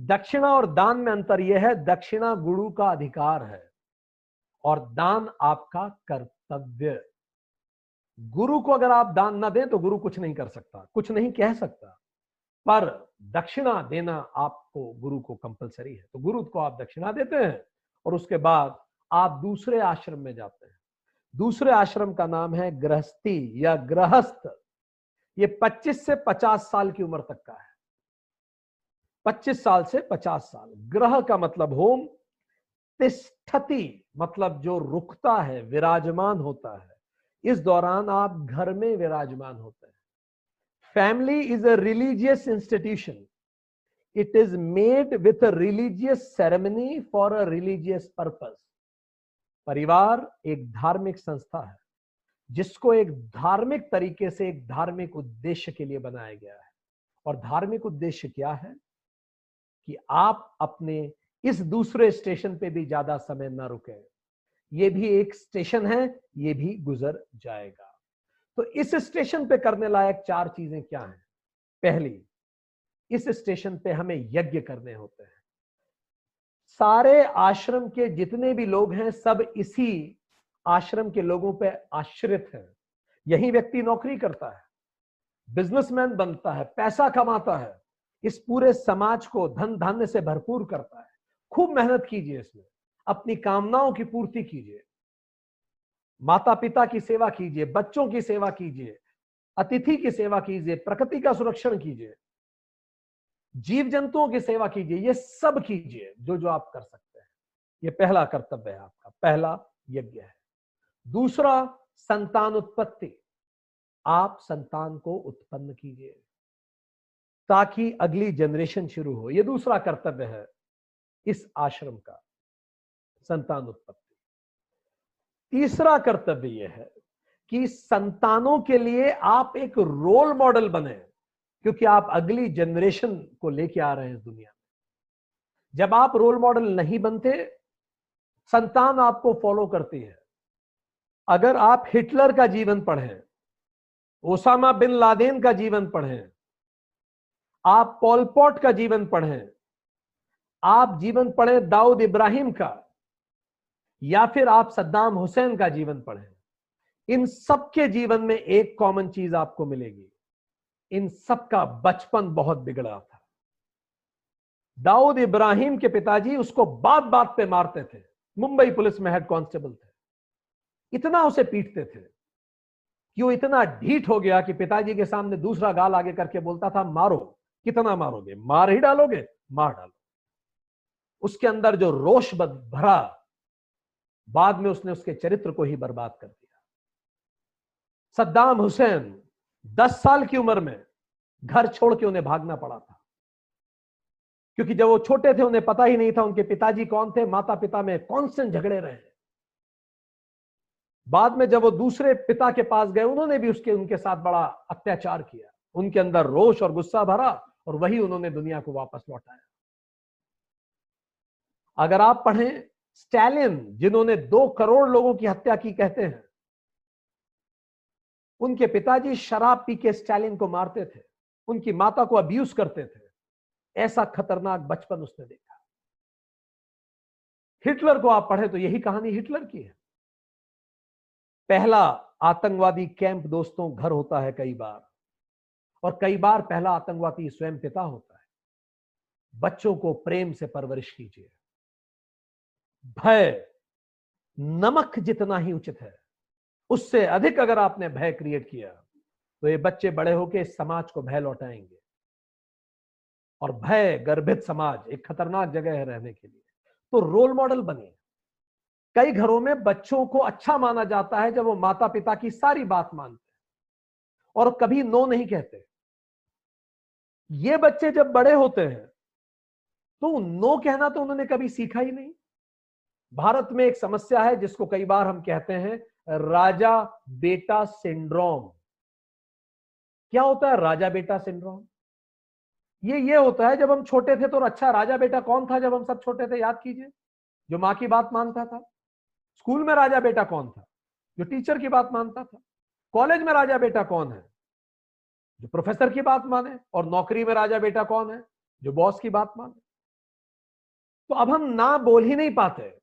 दक्षिणा और दान में अंतर यह है, दक्षिणा गुरु का अधिकार है और दान आपका कर्तव्य। गुरु को अगर आप दान ना दें तो गुरु कुछ नहीं कर सकता, कुछ नहीं कह सकता। पर दक्षिणा देना आपको गुरु को कंपलसरी है। तो गुरु को आप दक्षिणा देते हैं। और उसके बाद आप दूसरे आश्रम में जाते हैं। दूसरे आश्रम का नाम है गृहस्थी या गृहस्थ। ये 25 से 50 साल की उम्र तक का है। 25 साल से 50 साल। ग्रह का मतलब होम, तिष्ठति मतलब जो रुकता है, विराजमान होता है। इस दौरान आप घर में विराजमान होते हैं। Family is a religious institution it is made with a religious ceremony for a religious purpose परिवार एक धार्मिक संस्था है, जिसको एक धार्मिक तरीके से एक धार्मिक उद्देश्य के लिए बनाया गया है। और धार्मिक उद्देश्य क्या है? कि आप अपने इस दूसरे स्टेशन पे भी ज़्यादा समय न रुके। ये भी एक स्टेशन है, ये भी गुजर जाएगा। तो इस स्टेशन पे करने लायक चार चीज़ें क्या हैं? पहली इस स्टेशन पे हमें यज्ञ करने होते हैं। सारे आश्रम के जितने भी लोग हैं, सब इसी आश्रम के लोगों पे आश्रित हैं। यही व्यक्ति नौकरी करता है, बिजनेसमैन बनता है, पैसा कमाता है, इस पूरे समाज को धन धान्य से भरपूर करता है। खूब मेहनत कीजिए इसमें, अपनी कामनाओं की पूर्ति कीजिए। माता पिता की सेवा कीजिए, बच्चों की सेवा कीजिए, अतिथि की सेवा कीजिए, प्रकृति का सुरक्षण कीजिए। जीव जंतुओं की सेवा कीजिए, ये सब कीजिए, जो जो आप कर सकते हैं। ये पहला कर्तव्य है आपका, पहला यज्ञ है। दूसरा, संतान उत्पत्ति। आप संतान को उत्पन्न कीजिए, ताकि अगली जनरेशन शुरू हो। यह दूसरा कर्तव्य है, इस आश्रम का, संतान उत्पत्ति। तीसरा कर्तव्य यह है कि संतानों के लिए आप एक रोल मॉडल बने। क्योंकि आप अगली जनरेशन को लेके आ रहे हैं इस दुनिया में। जब आप रोल मॉडल नहीं बनते, संतान आपको फॉलो करती है। अगर आप हिटलर का जीवन पढ़ें ओसामा बिन लादेन का जीवन पढ़ें, आप पॉलपॉट का जीवन पढ़ें, आप जीवन पढ़ें दाऊद इब्राहिम का, या फिर आप सद्दाम हुसैन का जीवन पढ़ें, इन सबके जीवन में एक कॉमन चीज़ आपको मिलेगी। इन सबका बचपन बहुत बिगड़ा था। दाऊद इब्राहिम के पिताजी उसको बात बात पे मारते थे। मुंबई पुलिस में हेड कांस्टेबल थे। इतना उसे पीटते थे। कि वो इतना ढीठ हो गया कि पिताजी के सामने दूसरा गाल आगे करके बोलता था, मारो। कितना मारोगे? मार ही डालोगे? मार डालो। उसके अंदर जो रोष भरा, बाद में उसने उसके चरित्र को ही बर्बाद कर दिया। सद्दाम हुसैन दस साल की उम्र में घर छोड़ के उन्हें भागना पड़ा था। क्योंकि जब वो छोटे थे, उन्हें पता ही नहीं था उनके पिताजी कौन थे माता पिता में कॉन्स्टेंट झगड़े रहे। बाद में जब वो दूसरे पिता के पास गए, उन्होंने भी उसके, उनके साथ बड़ा अत्याचार किया। उनके अंदर रोष और गुस्सा भरा और वही उन्होंने दुनिया को वापस लौटाया। अगर आप पढ़ें, स्टैलिन, जिन्होंने दो करोड़ लोगों की हत्या की, कहते हैं उनके पिताजी शराब पी के स्टैलिन को मारते थे, उनकी माता को अब्यूज करते थे। ऐसा खतरनाक बचपन उसने देखा। हिटलर को आप पढ़े तो यही कहानी हिटलर की है। पहला आतंकवादी कैंप दोस्तों घर होता है कई बार, और कई बार पहला आतंकवादी स्वयं पिता होता है। बच्चों को प्रेम से परवरिश कीजिए। भय नमक जितना ही उचित है। उससे अधिक अगर आपने भय क्रिएट किया तो ये बच्चे बड़े होके इस समाज को भय लौटाएँगे। और भय गर्भित समाज, एक खतरनाक जगह है रहने के लिए। तो रोल मॉडल बने। कई घरों में बच्चों को अच्छा माना जाता है जब वो माता पिता की सारी बात मानते हैं और कभी नो नहीं कहते। ये बच्चे जब बड़े होते हैं तो नो कहना तो उन्होंने कभी सीखा ही नहीं। भारत में एक समस्या है जिसको कई बार हम कहते हैं राजा बेटा सिंड्रोम। क्या होता है राजा बेटा सिंड्रोम? ये ये होता है जब हम छोटे थे तो अच्छा राजा बेटा कौन था जब हम सब छोटे थे, याद कीजिए? जो माँ की बात मानता था। स्कूल में राजा बेटा कौन था? जो टीचर की बात मानता था। कॉलेज में राजा बेटा कौन है? जो प्रोफेसर की बात माने और नौकरी में राजा बेटा कौन है? जो बॉस की बात माने। तो अब हम ना बोल ही नहीं पाते।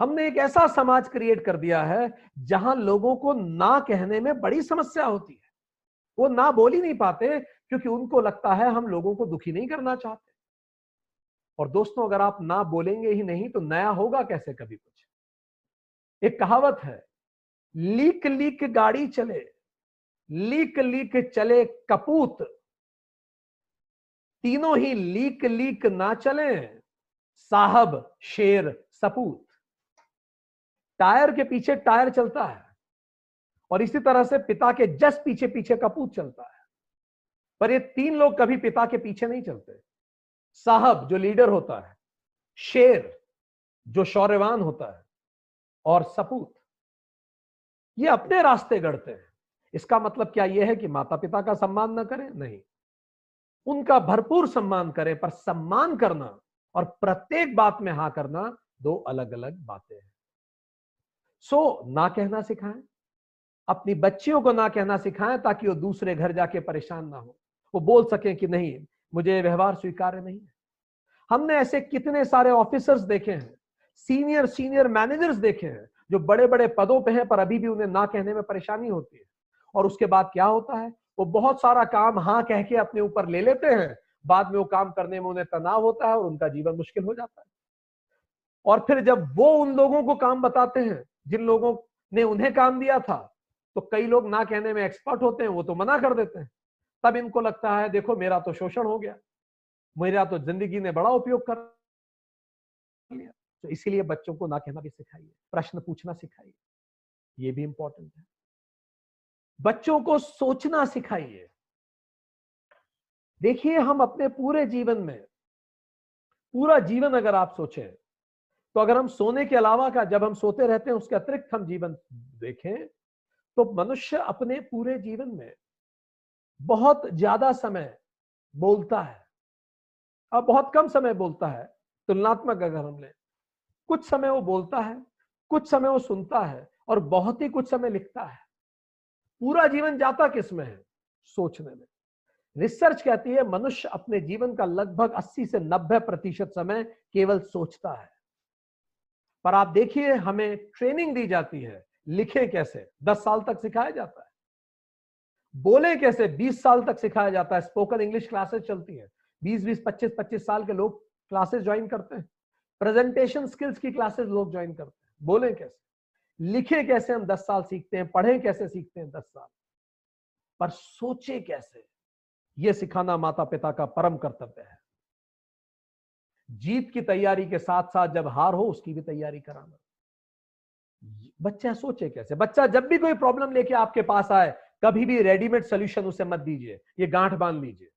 हमने एक ऐसा समाज क्रिएट कर दिया है जहाँ लोगों को ना कहने में बड़ी समस्या होती है। वो ना बोल ही नहीं पाते क्योंकि उनको लगता है हम लोगों को दुखी नहीं करना चाहते। और दोस्तों, अगर आप ना बोलेंगे ही नहीं तो नया होगा कैसे कभी कुछ? एक कहावत है, लीक लीक गाड़ी चले, लीक लीक चले कपूत। तीनों ही लीक लीक ना चले, साहब शेर सपूत। टायर के पीछे टायर चलता है और इसी तरह से पिता के जस्ट पीछे पीछे कपूत चलता है। पर ये तीन लोग कभी पिता के पीछे नहीं चलते। साहब जो लीडर होता है, शेर जो शौर्यवान होता है और सपूत, ये अपने रास्ते गढ़ते हैं। इसका मतलब क्या यह है कि माता पिता का सम्मान ना करें? नहीं। उनका भरपूर सम्मान करें, पर सम्मान करना और प्रत्येक बात में हाँ करना दो अलग अलग बातें हैं। सो ना कहना सिखाएँ। अपनी बच्चियों को ना कहना सिखाएँ ताकि वो दूसरे घर जाके परेशान ना हो। वो बोल सकें कि नहीं, मुझे व्यवहार स्वीकार्य नहीं है। हमने ऐसे कितने सारे ऑफिसर्स देखे हैं, सीनियर सीनियर मैनेजर्स देखे हैं, जो बड़े बड़े पदों पे हैं पर अभी भी उन्हें ना कहने में परेशानी होती है। और उसके बाद क्या होता है? वो बहुत सारा काम हाँ कह के अपने ऊपर ले लेते हैं, बाद में वो काम करने में उन्हें तनाव होता है और उनका जीवन मुश्किल हो जाता है। और फिर जब वो उन लोगों को काम बताते हैं जिन लोगों ने उन्हें काम दिया था तो कई लोग ना कहने में एक्सपर्ट होते हैं, वो तो मना कर देते हैं। तब इनको लगता है, देखो, मेरा तो शोषण हो गया, मेरा तो ज़िंदगी ने बड़ा उपयोग कर लिया। तो इसीलिए बच्चों को ना कहना भी सिखाइए, प्रश्न पूछना सिखाइए, ये भी इंपॉर्टेंट है। बच्चों को सोचना सिखाइए। देखिए, हम अपने पूरे जीवन में, पूरा जीवन अगर आप सोचें तो अगर हम सोने के अलावा का, जब हम सोते रहते हैं, उसके अतिरिक्त हम जीवन देखें तो मनुष्य अपने पूरे जीवन में बहुत ज़्यादा समय बोलता है। अब बहुत कम समय बोलता है, तुलनात्मक अगर हम लें। कुछ समय वो बोलता है, कुछ समय वो सुनता है, और बहुत ही कुछ समय लिखता है। पूरा जीवन जाता किसमें है? सोचने में। रिसर्च कहती है, मनुष्य अपने जीवन का लगभग 80 से 90 प्रतिशत समय केवल सोचता है। पर आप देखिए, हमें ट्रेनिंग दी जाती है, लिखे कैसे? 10 साल तक सिखाया जाता है। बोले कैसे? 20 साल तक सिखाया जाता है। स्पोकन इंग्लिश क्लासेस चलती है। 20 20 25 25 साल के लोग क्लासेस ज्वाइन करते हैं। प्रेजेंटेशन स्किल्स की क्लासेस लोग ज्वाइन करते हैं। बोले कैसे? लिखे कैसे हम 10 साल सीखते हैं? पढ़े कैसे सीखते हैं 10 साल? पर सोचे कैसे? यह सिखाना माता पिता का परम कर्तव्य है। जीत की तैयारी के साथ साथ जब हार हो, उसकी भी तैयारी कराना बच्चा सोचे कैसे? बच्चा जब भी कोई प्रॉब्लम लेके आपके पास आए, कभी भी रेडीमेड सोल्यूशन उसे मत दीजिए। ये गांठ बाँध लीजिए।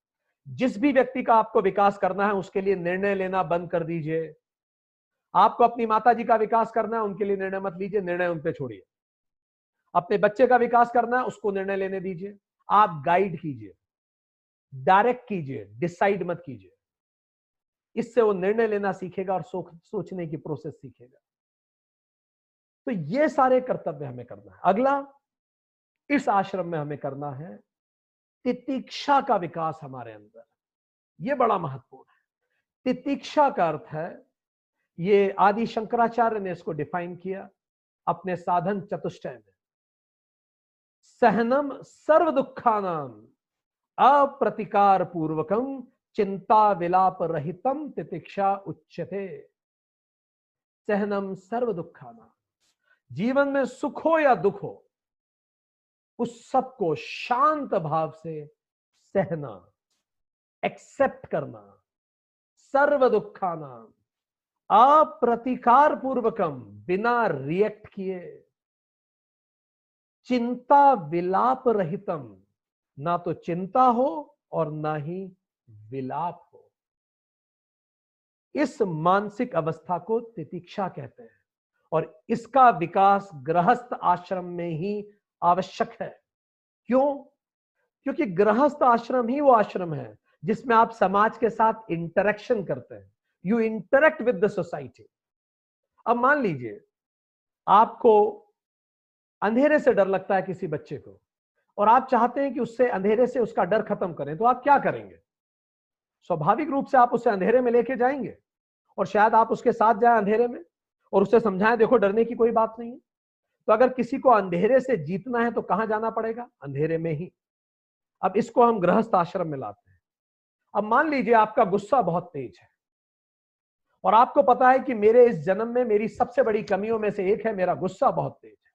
जिस भी व्यक्ति का आपको विकास करना है, उसके लिए निर्णय लेना बंद कर दीजिए। आपको अपनी माता जी का विकास करना है, उनके लिए निर्णय मत लीजिए, निर्णय उन पर छोड़िए। अपने बच्चे का विकास करना है, उसको निर्णय लेने दीजिए। आप गाइड कीजिए। डायरेक्ट कीजिए डिसाइड मत कीजिए। इससे वो निर्णय लेना सीखेगा और सोचने की प्रोसेस सीखेगा। तो ये सारे कर्तव्य हमें करना है। अगला, इस आश्रम में हमें करना है, तितिक्षा का विकास हमारे अंदर। ये बड़ा महत्वपूर्ण है। तितिक्षा का अर्थ है, ये आदि शंकराचार्य ने इसको डिफाइन किया, अपने साधन चतुष्टय में। सहनम सर्व दुखानाम अप्रतिकार पूर्वकम चिंता विलाप रहितम तितिक्षा उच्चते सहनम सर्व दुखाना जीवन में सुख हो या दुख हो उस सबको शांत भाव से सहना एक्सेप्ट करना सर्व दुखाना अप्रतिकार पूर्वकम बिना रिएक्ट किए। चिंता विलाप रहितम ना तो चिंता हो और ना ही विलाप हो। इस मानसिक अवस्था को तितिक्षा कहते हैं और इसका विकास गृहस्थ आश्रम में ही आवश्यक है। क्यों? क्योंकि गृहस्थ आश्रम ही वो आश्रम है जिसमें आप समाज के साथ इंटरेक्शन करते हैं। You interact with the society अब मान लीजिए, आपको अंधेरे से डर लगता है किसी बच्चे को और आप चाहते हैं कि उससे अंधेरे से उसका डर खत्म करें तो आप क्या करेंगे? स्वाभाविक रूप से आप उसे अंधेरे में लेके जाएँगे और शायद आप उसके साथ जाए अंधेरे में और उसे समझाएँ, देखो, डरने की कोई बात नहीं है। तो अगर किसी को अंधेरे से जीतना है तो कहाँ जाना पड़ेगा? अंधेरे में ही। अब इसको हम गृहस्थ आश्रम में लाते हैं। अब मान लीजिए आपका गुस्सा बहुत तेज है और आपको पता है कि मेरे इस जन्म में मेरी सबसे बड़ी कमियों में से एक है, मेरा गुस्सा बहुत तेज है।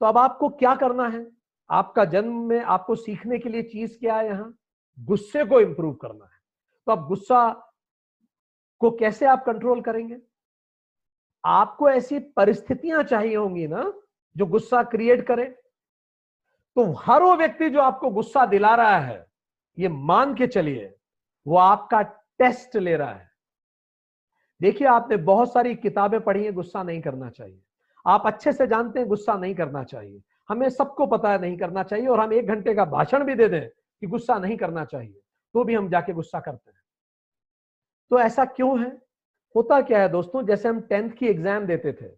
तो अब आपको क्या करना है? आपका जन्म में आपको सीखने के लिए चीज़ क्या है यहाँ? गुस्से को इंप्रूव करना है। तो आप गुस्सा को कैसे आप कंट्रोल करेंगे? आपको ऐसी परिस्थितियाँ चाहिए होंगी ना, जो गुस्सा क्रिएट करे। तो हर वो व्यक्ति जो आपको गुस्सा दिला रहा है, ये मान के चलिए, वो आपका टेस्ट ले रहा है। देखिए, आपने बहुत सारी किताबें पढ़ी है, गुस्सा नहीं करना चाहिए। आप अच्छे से जानते हैं, गुस्सा नहीं करना चाहिए। हमें सबको पता है नहीं करना चाहिए और हम एक घंटे का भाषण भी दे दें। कि गुस्सा नहीं करना चाहिए तो भी हम जाके गुस्सा करते हैं। तो ऐसा क्यों है? होता क्या है दोस्तों, जैसे हम टेंथ की एग्ज़ाम देते थे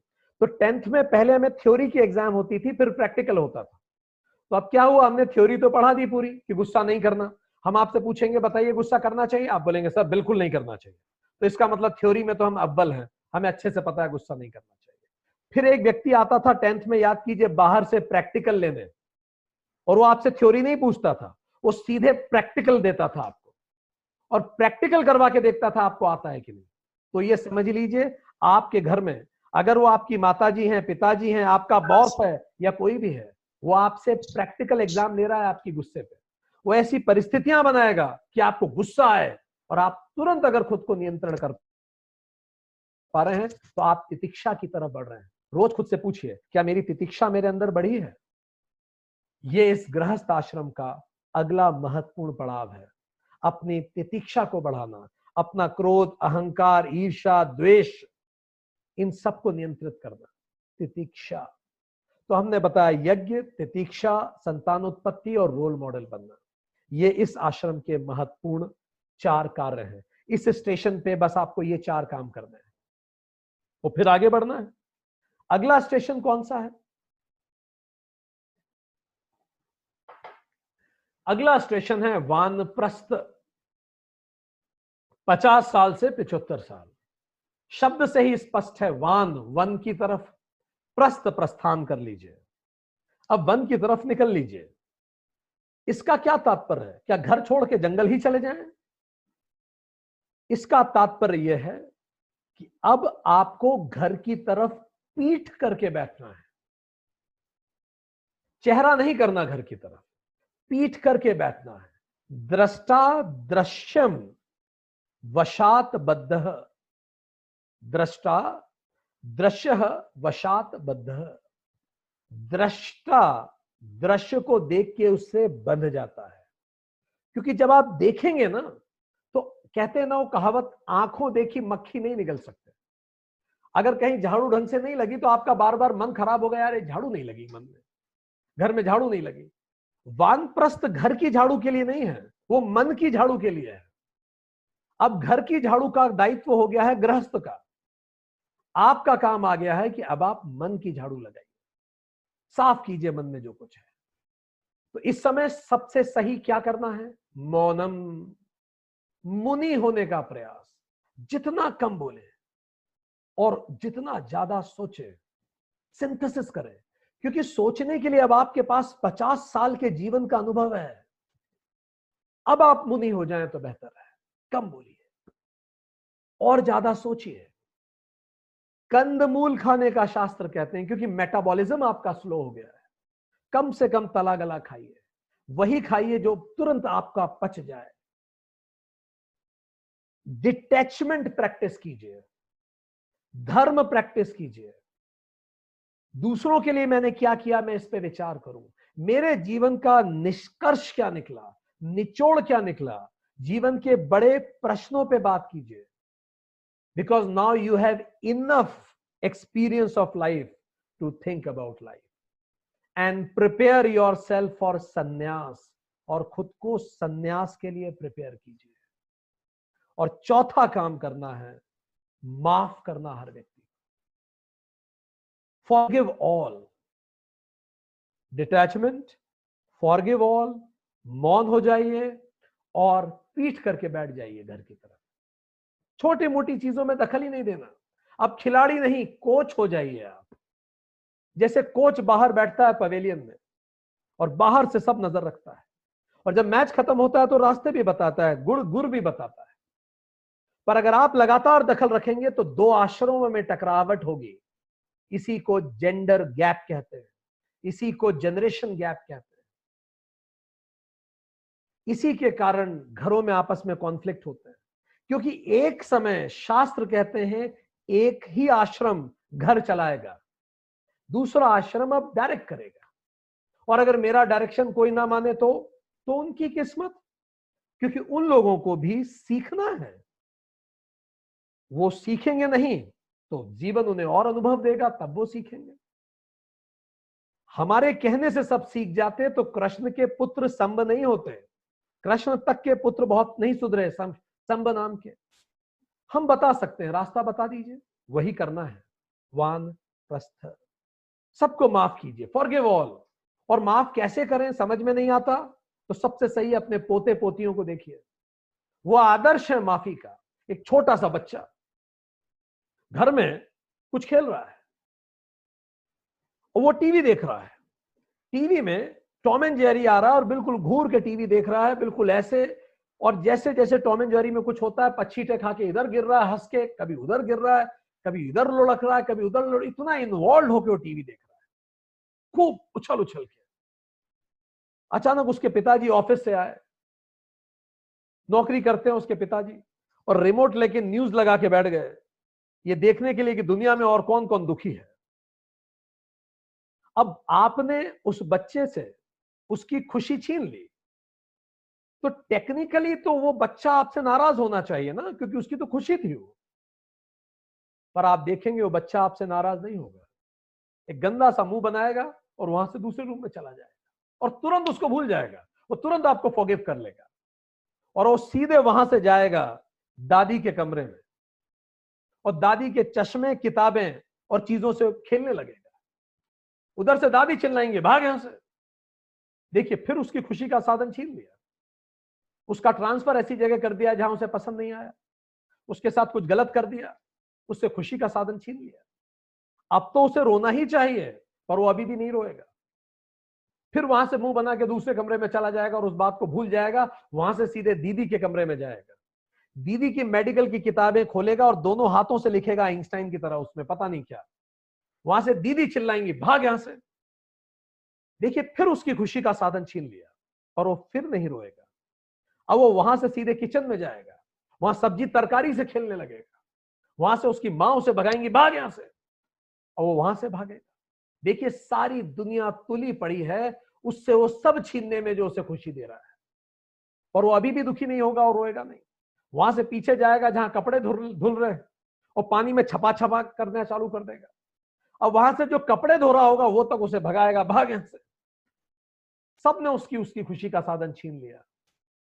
तो टेंथ में पहले हमें थ्योरी की एग्ज़ाम होती थी, फिर प्रैक्टिकल होता था। तो अब क्या हुआ, हमने थ्योरी तो पढ़ा दी पूरी कि गुस्सा नहीं करना। हम आपसे पूछेंगे, बताइए गुस्सा करना चाहिए? आप बोलेंगे, सर, बिल्कुल नहीं करना चाहिए। तो इसका मतलब थ्योरी में तो हम अव्वल हैं, हमें अच्छे से पता है गुस्सा नहीं करना चाहिए। फिर एक व्यक्ति आता था टेंथ में, याद कीजिए, बाहर से प्रैक्टिकल लेने, और वो आपसे थ्योरी नहीं पूछता था। वो सीधे प्रैक्टिकल देता था आपको। और प्रैक्टिकल करवा के देखता था आपको आता है कि नहीं। तो ये समझ लीजिए, आपके घर में अगर वो आपकी माता जी हैं, पिताजी हैं, आपका बॉस है या कोई भी है, वो आपसे प्रैक्टिकल एग्ज़ाम ले रहा है आपकी गुस्से पे। वो ऐसी परिस्थितियाँ बनाएगा कि आपको गुस्सा आए और आप तुरंत अगर खुद को नियंत्रण कर पा रहे हैं तो आप तितिक्षा की तरफ़ बढ़ रहे हैं। रोज खुद से पूछिए, क्या मेरी तितिक्षा मेरे अंदर बढ़ी है? ये इस गृहस्थ आश्रम का अगला महत्वपूर्ण पड़ाव है। अपनी तितिक्षा को बढ़ाना, अपना क्रोध, अहंकार ईर्षा द्वेष, इन सबको नियंत्रित करना। तितिक्षा। तो हमने बताया यज्ञ, तितिक्षा संतान उत्पत्ति और रोल मॉडल बनना। ये इस आश्रम के महत्वपूर्ण चार कार्य हैं। इस स्टेशन पे बस आपको ये चार काम करना है। और फिर आगे बढ़ना है। अगला स्टेशन कौन सा है? अगला स्टेशन है वानप्रस्थ, पचास साल से पिछहत्तर साल। शब्द से ही स्पष्ट है वान, वन की तरफ़, प्रस्थ प्रस्थान कर लीजिए। अब वन की तरफ़ निकल लीजिए। इसका क्या तात्पर्य है? क्या घर छोड़ के जंगल ही चले जाएँ? इसका तात्पर्य यह है कि अब आपको घर की तरफ़ पीठ करके बैठना है। चेहरा नहीं करना घर की तरफ़। पीठ करके बैठना है। दृष्टा दृश्यम वशात बद्ध। दृष्टा दृश्य वशात बद्ध। दृष्टा दृश्य को देख के उससे बंध जाता है। क्योंकि जब आप देखेंगे ना तो कहते ना, वो कहावत, आँखों देखी मक्खी नहीं निकल सकते। अगर कहीं झाड़ू ढंग से नहीं लगी तो आपका बार बार मन खराब हो गया यार झाड़ू नहीं लगी मन में। घर में झाड़ू नहीं लगी। वानप्रस्थ घर की झाड़ू के लिए नहीं है, वो मन की झाड़ू के लिए है। अब घर की झाड़ू का दायित्व हो गया है गृहस्थ का। आपका काम आ गया है कि अब आप मन की झाड़ू लगाइए। साफ़ कीजिए मन में जो कुछ है। तो इस समय सबसे सही क्या करना है? मौनम। मुनि होने का प्रयास। जितना कम बोले और जितना ज़्यादा सोचे सिंथेसिस करें। क्योंकि सोचने के लिए अब आपके पास 50 साल के जीवन का अनुभव है। अब आप मुनि हो जाएँ तो बेहतर है। कम बोलिए। और ज़्यादा सोचिए। कंदमूल खाने का शास्त्र कहते हैं, क्योंकि मेटाबॉलिज्म आपका स्लो हो गया है। कम से कम तला गला खाइए। वही खाइए जो तुरंत आपका पच जाए। डिटैचमेंट प्रैक्टिस कीजिए। धर्म प्रैक्टिस कीजिए। दूसरों के लिए मैंने क्या किया, मैं इस पे विचार करूँ। मेरे जीवन का निष्कर्ष क्या निकला? निचोड़ क्या निकला? जीवन के बड़े प्रश्नों पे बात कीजिए। Because now you have enough experience of life to think about life and prepare yourself for sannyas और खुद को संन्यास के लिए प्रिपेयर कीजिए। और चौथा काम करना है, माफ़ करना हर व्यक्ति। Forgive all detachment forgive all मौन हो जाइए और पीठ करके बैठ जाइए घर की तरफ़। छोटी मोटी चीज़ों में दखल ही नहीं देना। अब खिलाड़ी नहीं, कोच हो जाइए आप। जैसे कोच बाहर बैठता है पवेलियन में और बाहर से सब नज़र रखता है। और जब मैच खत्म होता है तो रास्ते भी बताता है, गुड़ गुड़ भी बताता है। पर अगर आप लगातार दखल रखेंगे तो दो आश्रमों में टकरावट होगी। इसी को जेंडर गैप कहते हैं। इसी को जनरेशन गैप कहते हैं। इसी के कारण घरों में आपस में कॉन्फ्लिक्ट होते हैं। क्योंकि एक समय शास्त्र कहते हैं, एक ही आश्रम घर चलाएगा, दूसरा आश्रम अब डायरेक्ट करेगा। और अगर मेरा डायरेक्शन कोई ना माने तो तो उनकी किस्मत। क्योंकि उन लोगों को भी सीखना है। वो सीखेंगे नहीं। तो जीवन उन्हें और अनुभव देगा, तब वो सीखेंगे। हमारे कहने से सब सीख जाते तो कृष्ण के पुत्र संब नहीं होते। कृष्ण तक के पुत्र बहुत नहीं सुधरे संब नाम के। हम बता सकते हैं, रास्ता बता दीजिए। वही करना है। वान प्रस्थ। सबको माफ़ कीजिए। Forgive all. और माफ़ कैसे करें, समझ में नहीं आता? तो सबसे सही अपने पोते पोतियों को देखिए। वो आदर्श है माफ़ी का, एक छोटा सा बच्चा। घर में कुछ खेल रहा है और वो टीवी देख रहा है। टीवी में टॉम एंड जेरी आ रहा है और बिल्कुल घूर के टीवी देख रहा है, बिल्कुल ऐसे और जैसे जैसे टॉम एंड जेरी में कुछ होता है पच्छीटे खा के इधर गिर रहा है, हंस के, कभी उधर गिर रहा है, कभी इधर लुढ़क रहा है, कभी उधर लुढ़, इतना इन्वॉल्व होकर वो टीवी देख रहा है। खूब उछल उछल के। अचानक उसके पिताजी ऑफ़िस से आए। नौकरी करते हैं उसके पिताजी और रिमोट लेके न्यूज़ लगा के बैठ गए। ये देखने के लिए कि दुनिया में और कौन कौन दुखी है। अब आपने उस बच्चे से उसकी खुशी छीन ली। तो टेक्निकली तो वो बच्चा आपसे नाराज़ होना चाहिए ना, क्योंकि उसकी तो खुशी थी वो। पर आप देखेंगे वो बच्चा आपसे नाराज़ नहीं होगा। एक गंदा सा मुँह बनाएगा और वहाँ से दूसरे रूम में चला जाएगा और तुरंत उसको भूल जाएगा। वो तुरंत आपको फॉगिव कर लेगा। और वो सीधे वहाँ से जाएगा दादी के कमरे में। और दादी के चश्मे, किताबें और चीज़ों से खेलने लगेगा। उधर से दादी चिल्लाएँगे, भाग यहाँ से। देखिए, फिर उसकी खुशी का साधन छीन लिया। उसका ट्रांसफ़र ऐसी जगह कर दिया जहाँ उसे पसंद नहीं आया। उसके साथ कुछ गलत कर दिया, उससे खुशी का साधन छीन लिया। अब तो उसे रोना ही चाहिए, पर वो अभी भी नहीं रोएगा। फिर वहाँ से मुँह बना के दूसरे कमरे में चला जाएगा और उस बात को भूल जाएगा, वहाँ से सीधे दीदी के कमरे में जाएगा। दीदी की मेडिकल की किताबें खोलेगा और दोनों हाथों से लिखेगा आइंस्टाइन की तरह उसमें, पता नहीं क्या। वहाँ से दीदी चिल्लाएँगी, भाग यहाँ से। देखिए, फिर उसकी खुशी का साधन छीन लिया और वो फिर नहीं रोएगा। अब वो वहाँ से सीधे किचन में जाएगा, वहाँ सब्ज़ी तरकारी से खेलने लगेगा, वहाँ से उसकी माँ उसे भगाएँगी, भाग यहाँ से। और वो वहाँ से भागेगा। देखिए, सारी दुनिया तुली पड़ी है, उससे वो सब छीनने में जो उसे खुशी दे रहा है। और वो अभी भी दुखी नहीं होगा और रोएगा नहीं। वहाँ से पीछे जाएगा जहाँ कपड़े धुल धुल रहे और पानी में छपा छपा करना चालू कर देगा। अब वहाँ से जो कपड़े धो रहा होगा, वो तक उसे भगाएगा, भाग यहाँ से। सबने उसकी उसकी खुशी का साधन छीन लिया,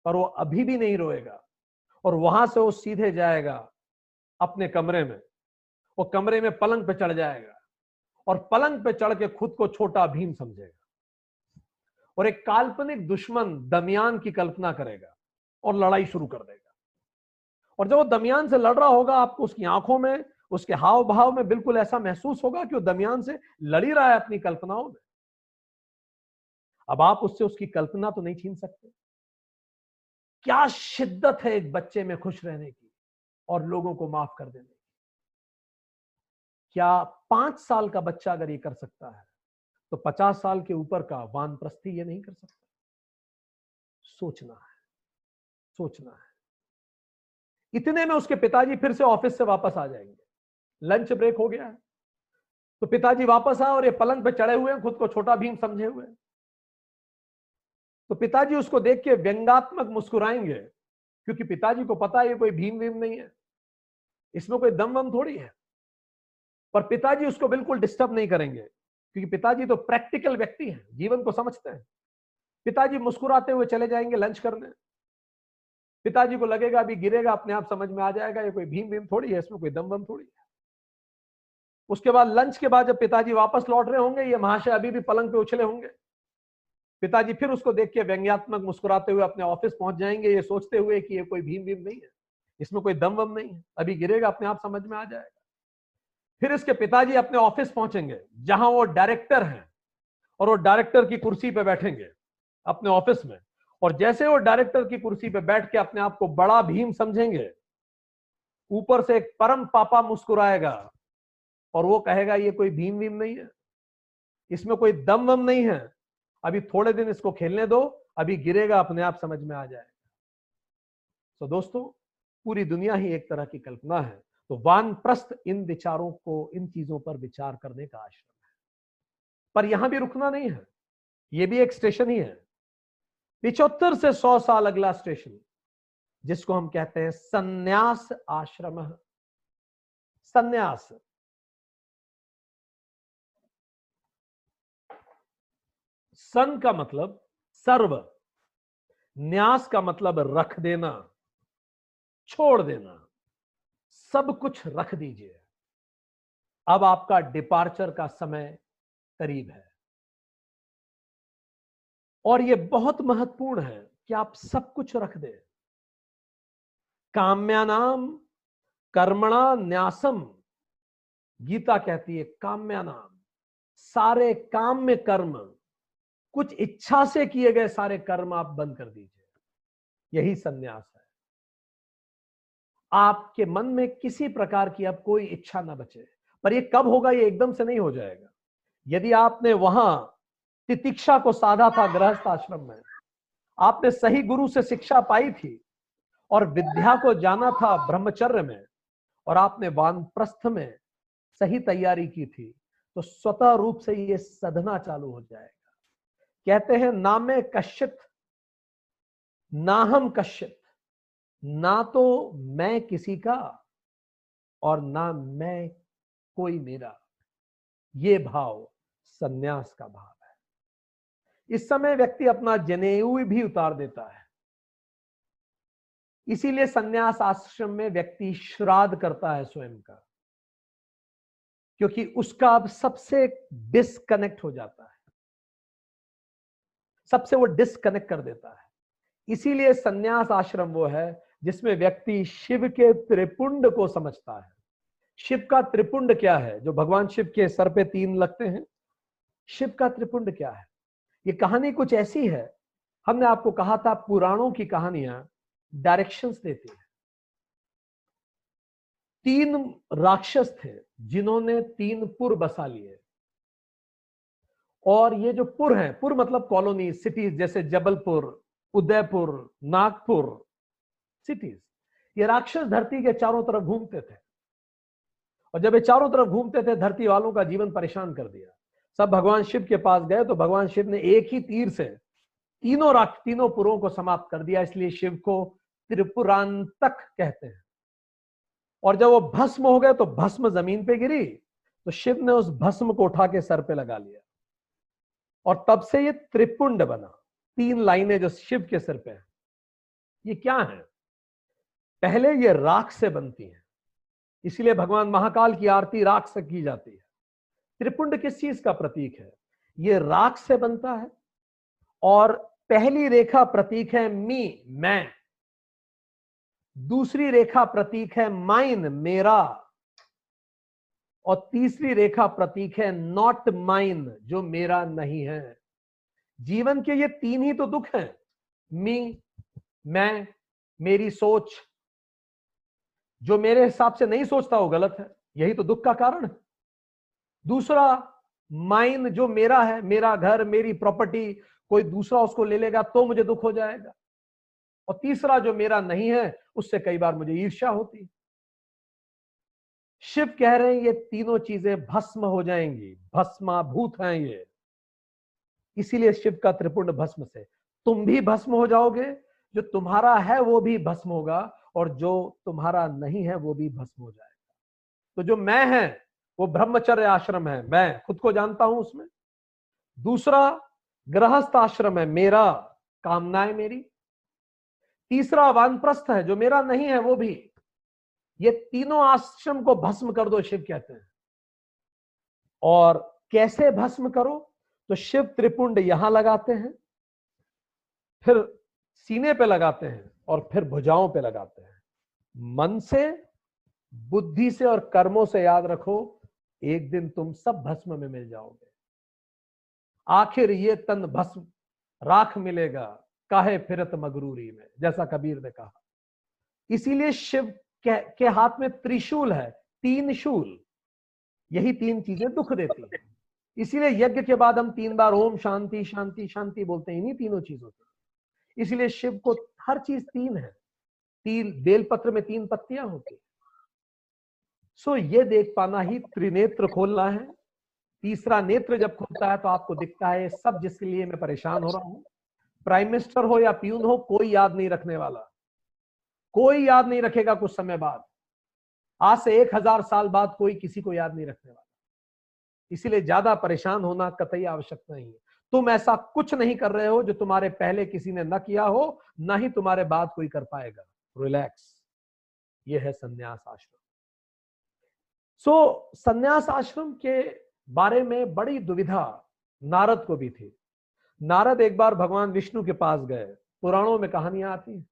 पर वो अभी भी नहीं रोएगा और वहाँ से वो सीधे जाएगा अपने कमरे में। वो कमरे में पलंग पे चढ़ जाएगा और पलंग पे चढ़ के खुद को छोटा भीम समझेगा और एक काल्पनिक दुश्मन दमियान की कल्पना करेगा और लड़ाई शुरू कर देगा। और जब वो दमियान से लड़ रहा होगा, आपको उसकी आँखों में, उसके हाव भाव में बिल्कुल ऐसा महसूस होगा कि वो दमियान से लड़ी रहा है अपनी कल्पनाओं में। अब आप उससे उसकी कल्पना तो नहीं छीन सकते। क्या शिद्दत है एक बच्चे में खुश रहने की और लोगों को माफ़ कर देने की? क्या पाँच साल का बच्चा अगर ये कर सकता है तो पचास साल के ऊपर का वान वानप्रस्थी ये नहीं कर सकता? सोचना है सोचना है। इतने में उसके पिताजी फिर से ऑफ़िस से वापस आ जाएँगे। लंच ब्रेक हो गया। है तो पिताजी वापस आए और ये पलंग पे चढ़े हुए हैं, खुद को छोटा भीम समझे हुए तो पिताजी उसको देख के व्यंगात्मक मुस्कुराएँगे, क्योंकि पिताजी को पता है ये कोई भीम वीम नहीं है। इसमें कोई दम वम थोड़ी है। पर पिताजी उसको बिल्कुल डिस्टर्ब नहीं करेंगे, क्योंकि पिताजी तो प्रैक्टिकल व्यक्ति हैं, जीवन को समझते हैं। पिताजी मुस्कुराते हुए चले जाएँगे लंच करने। पिताजी को लगेगा अभी गिरेगा, अपने आप समझ में आ जाएगा, ये कोई भीम भीम थोड़ी है, इसमें कोई दम बम थोड़ी है। उसके बाद लंच के बाद जब पिताजी वापस लौट रहे होंगे, ये महाशय अभी भी पलंग पे उछले होंगे। पिताजी फिर उसको देख के व्यंग्यात्मक मुस्कुराते हुए अपने ऑफ़िस पहुँच जाएँगे, ये सोचते हुए कि ये कोई भीम भीम नहीं है, इसमें कोई दम वम नहीं है, अभी गिरेगा, अपने आप समझ में आ जाएगा। फिर इसके पिताजी अपने ऑफ़िस पहुँचेंगे, जहाँ वो डायरेक्टर हैं, और वो डायरेक्टर की कुर्सी पे बैठेंगे, अपने ऑफ़िस में। और जैसे वो डायरेक्टर की कुर्सी पे बैठ के अपने आप को बड़ा भीम समझेंगे, ऊपर से एक परम पापा मुस्कुराएगा और वो कहेगा, ये कोई भीम वीम नहीं है, इसमें कोई दम वम नहीं है, अभी थोड़े दिन इसको खेलने दो, अभी गिरेगा, अपने आप समझ में आ जाएगा। तो दोस्तों, पूरी दुनिया ही एक तरह की कल्पना है। तो वान वानप्रस्थ इन विचारों को, इन चीज़ों पर विचार करने का आश्रम है। पर यहाँ भी रुकना नहीं है। ये भी एक स्टेशन ही है। पिछहत्तर से सौ साल अगला स्टेशन, जिसको हम कहते हैं संन्यास आश्रम। संन्यास। सन का मतलब सर्व, न्यास का मतलब रख देना, छोड़ देना, सब कुछ रख दीजिए। अब आपका डिपार्चर का समय करीब है। और ये बहुत महत्वपूर्ण है कि आप सब कुछ रख दें। काम्यानाम कर्मणा न्यासम। गीता कहती है, काम्यानाम। सारे काम में कर्म। कुछ इच्छा से किए गए सारे कर्म आप बंद कर दीजिए। यही संन्यास है। आपके मन में किसी प्रकार की अब कोई इच्छा ना बचे। पर ये कब होगा ये एकदम से नहीं हो जाएगा। यदि आपने वहाँ तितिक्षा को साधा था गृहस्थ आश्रम में। आपने सही गुरु से शिक्षा पाई थी और विद्या को जाना था ब्रह्मचर्य में और आपने वानप्रस्थ में सही तैयारी की थी तो स्वतः रूप से ये सधना चालू हो जाएगा। कहते हैं ना मैं कश्यत ना हम कश्यत ना तो मैं किसी का और ना मैं कोई मेरा। ये भाव सन्यास का भाव। इस समय व्यक्ति अपना जनेऊ भी उतार देता है। इसीलिए संन्यास आश्रम में व्यक्ति श्राद्ध करता है स्वयं का, क्योंकि उसका अब सबसे डिस्कनेक्ट हो जाता है। सबसे वो डिस्कनेक्ट कर देता है। इसीलिए सन्यास आश्रम वो है जिसमें व्यक्ति शिव के त्रिपुंड को समझता है। शिव का त्रिपुंड क्या है? जो भगवान शिव के सर पे तीन लगते हैं। शिव का त्रिपुंड क्या है? ये कहानी कुछ ऐसी है। हमने आपको कहा था पुराणों की कहानियाँ डायरेक्शंस देती है। तीन राक्षस थे जिन्होंने तीन पुर बसा लिए। और ये जो पुर हैं, पुर मतलब कॉलोनी सिटीज़ जैसे जबलपुर, उदयपुर, नागपुर सिटीज़ ये राक्षस धरती के चारों तरफ़ घूमते थे। और जब ये चारों तरफ़ घूमते थे, धरती वालों का जीवन परेशान कर दिया। सब भगवान शिव के पास गए तो भगवान शिव ने एक ही तीर से तीनों राक्ष तीनों पुरों को समाप्त कर दिया, इसलिए शिव को त्रिपुरांतक कहते हैं। और जब वो भस्म हो गए तो भस्म ज़मीन पे गिरी तो शिव ने उस भस्म को उठा के सर पे लगा लिया। और तब से ये त्रिपुंड बना, तीन लाइनें जो शिव के सिर पे है। ये क्या है? पहले ये राख से बनती है, इसीलिए भगवान महाकाल की आरती राख से की जाती है। त्रिपुंड किस चीज़ का प्रतीक है? ये राख से बनता है और पहली रेखा प्रतीक है मी, मैं। दूसरी रेखा प्रतीक है माइन, मेरा। और तीसरी रेखा प्रतीक है नॉट माइन, जो मेरा नहीं है। जीवन के ये तीन ही तो दुख हैं। मी, मैं, मेरी सोच। जो मेरे हिसाब से नहीं सोचता वो गलत है। यही तो दुख का कारण है। दूसरा माइन जो मेरा है, मेरा घर, मेरी प्रॉपर्टी कोई दूसरा उसको ले लेगा तो मुझे दुख हो जाएगा। और तीसरा जो मेरा नहीं है, उससे कई बार मुझे ईर्ष्या होती शिव कह रहे हैं, ये तीनों चीज़ें भस्म हो जाएँगी, भस्माभूत हैं ये। इसीलिए शिव का त्रिपुंड भस्म से। तुम भी भस्म हो जाओगे, जो तुम्हारा है वो भी भस्म होगा, और जो तुम्हारा नहीं है वो भी भस्म हो जाएगा। तो जो मैं है वो ब्रह्मचर्य आश्रम है, मैं खुद को जानता हूँ उसमें। दूसरा गृहस्थ आश्रम है, मेरा, कामनाएँ मेरी। तीसरा वानप्रस्थ है, जो मेरा नहीं है, वो भी। ये तीनों आश्रम को भस्म कर दो, शिव कहते हैं। और कैसे भस्म करो? तो शिव त्रिपुंड यहाँ लगाते हैं, फिर सीने पे लगाते हैं और फिर भुजाओं पे लगाते हैं। मन से, बुद्धि से और कर्मों से याद रखो एक दिन तुम सब भस्म में मिल जाओगे। आखिर ये तन भस्म राख मिलेगा काहे फिरत मगरूरी में जैसा कबीर ने कहा। इसीलिए शिव के, के हाथ में त्रिशूल है तीन शूल। यही तीन चीज़ें दुख देती हैं। इसीलिए यज्ञ के बाद हम तीन बार ओम शांति शांति शांति बोलते हैं इन्हीं तीनों चीज़ों से इसीलिए शिव को हर चीज़ तीन है। तीन बेलपत्र में तीन पत्तियाँ होती है। सो ये देख पाना ही त्रिनेत्र खोलना है। तीसरा नेत्र जब खुलता है तो आपको दिखता है सब जिसके लिए मैं परेशान हो रहा हूँ। प्राइम मिनिस्टर हो या प्यून हो, कोई याद नहीं रखने वाला। कोई याद नहीं रखेगा कुछ समय बाद। आज से एक हज़ार साल बाद कोई किसी को याद नहीं रखने वाला। इसीलिए ज़्यादा परेशान होना कतई आवश्यकता नहीं है। तुम ऐसा कुछ नहीं कर रहे हो जो तुम्हारे पहले किसी ने न किया हो, ना ही तुम्हारे बाद कोई कर पाएगा। रिलैक्स ये है संन्यास आश्रम। सो so, संन्यास आश्रम के बारे में बड़ी दुविधा नारद को भी थी। नारद एक बार भगवान विष्णु के पास गए पुराणों में कहानियाँ आती हैं।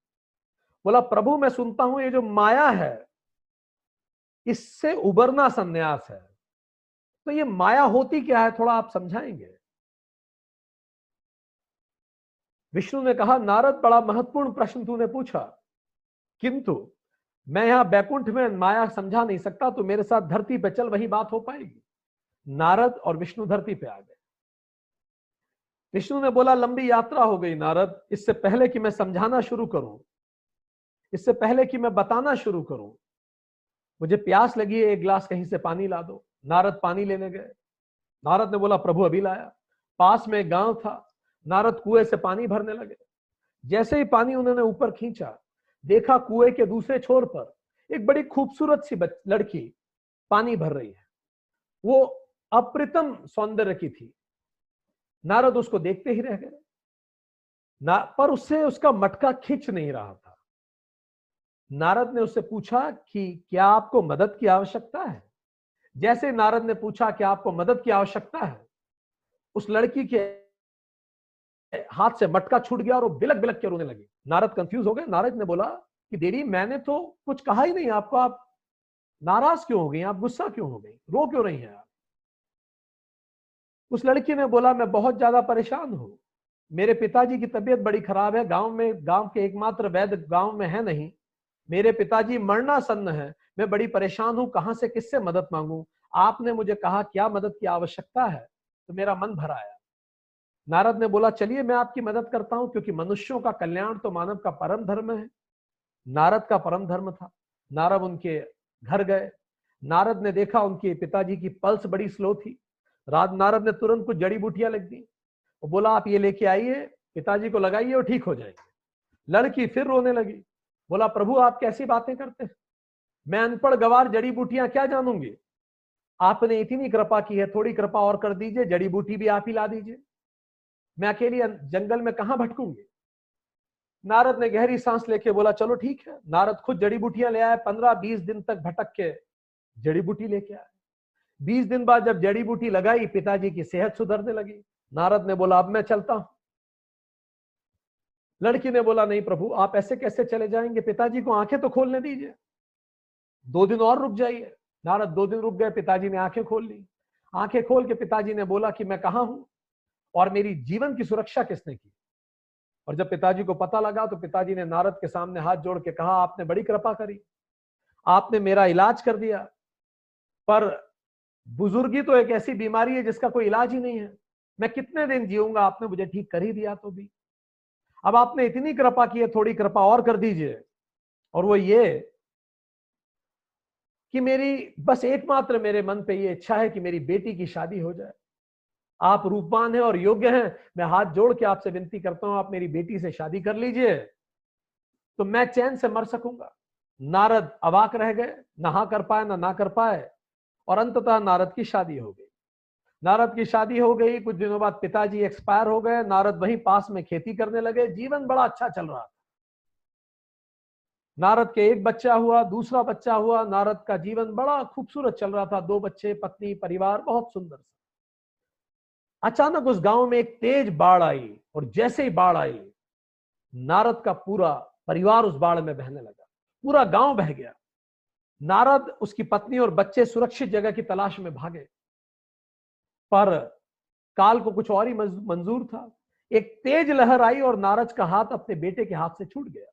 बोला प्रभु मैं सुनता हूँ ये जो माया है इससे उबरना संन्यास है। तो ये माया होती क्या है थोड़ा आप समझाएँगे? विष्णु ने कहा नारद बड़ा महत्वपूर्ण प्रश्न तूने पूछा। किंतु मैं यहाँ बैकुंठ में माया समझा नहीं सकता तो मेरे साथ धरती पे चल, वही बात हो पाएगी। नारद और विष्णु धरती पे आ गए। विष्णु ने बोला, लंबी यात्रा हो गई नारद, इससे पहले कि मैं समझाना शुरू करूँ, इससे पहले कि मैं बताना शुरू करूँ, मुझे प्यास लगी है, एक गिलास कहीं से पानी ला दो। नारद पानी लेने गए। नारद ने बोला, प्रभु अभी लाया। पास में गाँव था। नारद कुएँ से पानी भरने लगे। जैसे ही पानी उन्होंने ऊपर खींचा देखा कुएँ के दूसरे छोर पर एक बड़ी खूबसूरत सी लड़की पानी भर रही है। वो अप्रितम सौंदर्य की थी। नारद उसको देखते ही रह गए। ना, पर उससे उसका मटका खिंच नहीं रहा था। नारद ने उससे पूछा कि क्या आपको मदद की आवश्यकता है? जैसे नारद ने पूछा कि आपको मदद की आवश्यकता है, उस लड़की के हाथ से मटका छूट गया और वो बिलक बिलक के रोने लगी। नारद कंफ्यूज हो गए। नारद ने बोला कि देरी मैंने तो कुछ कहा ही नहीं। आपको आप नाराज़ क्यों हो गई? आप गुस्सा क्यों हो गई? रो क्यों रही हैं आप? उस लड़की ने बोला, मैं बहुत ज़्यादा परेशान हूँ। मेरे पिताजी की तबीयत बड़ी खराब है। गाँव में, गाँव के एकमात्र वैद्य गाँव में है नहीं। मेरे पिताजी मरना सन्न है। मैं बड़ी परेशान हूँ। कहाँ से, किससे मदद मांगू? आपने मुझे कहा, क्या मदद की आवश्यकता है? तो मेरा मन भर आया। नारद ने बोला, चलिए मैं आपकी मदद करता हूँ, क्योंकि मनुष्यों का कल्याण तो मानव का परम धर्म है। नारद का परम धर्म था। नारद उनके घर गए। नारद ने देखा उनके पिताजी की पल्स बड़ी स्लो थी। रात नारद ने तुरंत कुछ जड़ी बूटियाँ लग दी। वो बोला, आप ये लेके आइए, पिताजी को लगाइए और ठीक हो जाएँगे। लड़की फिर रोने लगी। बोला, प्रभु, आप कैसी बातें करते हैं? मैं अनपढ़ गवार जड़ी बूटियाँ क्या जानूँगी? आपने इतनी कृपा की है, थोड़ी कृपा और कर दीजिए, जड़ी बूटी भी आप ही ला दीजिए। मैं अकेली जंगल में कहाँ भटकूँगी? नारद ने गहरी सांस लेके बोला, चलो ठीक है। नारद खुद जड़ी बूटियाँ ले आए, पंद्रह बीस दिन तक भटक के जड़ी बूटी लेके आए। बीस दिन बाद जब जड़ी बूटी लगाई, पिताजी की सेहत सुधरने लगी। नारद ने बोला, अब मैं चलता हूँ। लड़की ने बोला, नहीं प्रभु, आप ऐसे कैसे चले जाएँगे? पिताजी को आँखें तो खोलने दीजिए। दो दिन और रुक जाइए। नारद दो दिन रुक गए, पिताजी ने आँखें खोल ली। आँखें खोल के पिताजी ने बोला कि मैं कहा हूँ? और मेरी जीवन की सुरक्षा किसने की? और जब पिताजी को पता लगा तो पिताजी ने नारद के सामने हाथ जोड़ के कहा, आपने बड़ी कृपा करी, आपने मेरा इलाज कर दिया। पर बुजुर्गी तो एक ऐसी बीमारी है जिसका कोई इलाज ही नहीं है। मैं कितने दिन जीऊँगा? आपने मुझे ठीक कर ही दिया तो भी। अब आपने इतनी कृपा की है, थोड़ी कृपा और कर दीजिए। और वो ये कि मेरी, बस एकमात्र मेरे मन पे ये इच्छा है कि मेरी बेटी की शादी हो जाए। आप रूपवान हैं और योग्य हैं। मैं हाथ जोड़ के आपसे विनती करता हूँ, आप मेरी बेटी से शादी कर लीजिए तो मैं चैन से मर सकूँगा। नारद अवाक रह गए नहा कर पाए, ना ना कर पाए, और अंततः नारद की शादी हो गई। नारद की शादी हो गई, कुछ दिनों बाद पिताजी एक्सपायर हो गए, नारद वहीं पास में खेती करने लगे, जीवन बड़ा अच्छा चल रहा था। नारद के एक बच्चा हुआ, दूसरा बच्चा हुआ, नारद का जीवन बड़ा खूबसूरत चल रहा था। दो बच्चे, पत्नी, परिवार, बहुत सुंदर अचानक उस गाँव में एक तेज बाढ़ आई और जैसे ही बाढ़ आई, नारद का पूरा परिवार उस बाढ़ में बहने लगा। पूरा गाँव बह गया। नारद उसकी पत्नी और बच्चे सुरक्षित जगह की तलाश में भागे। पर काल को कुछ और ही मंजूर था। एक तेज लहर आई और नारद का हाथ अपने बेटे के हाथ से छूट गया।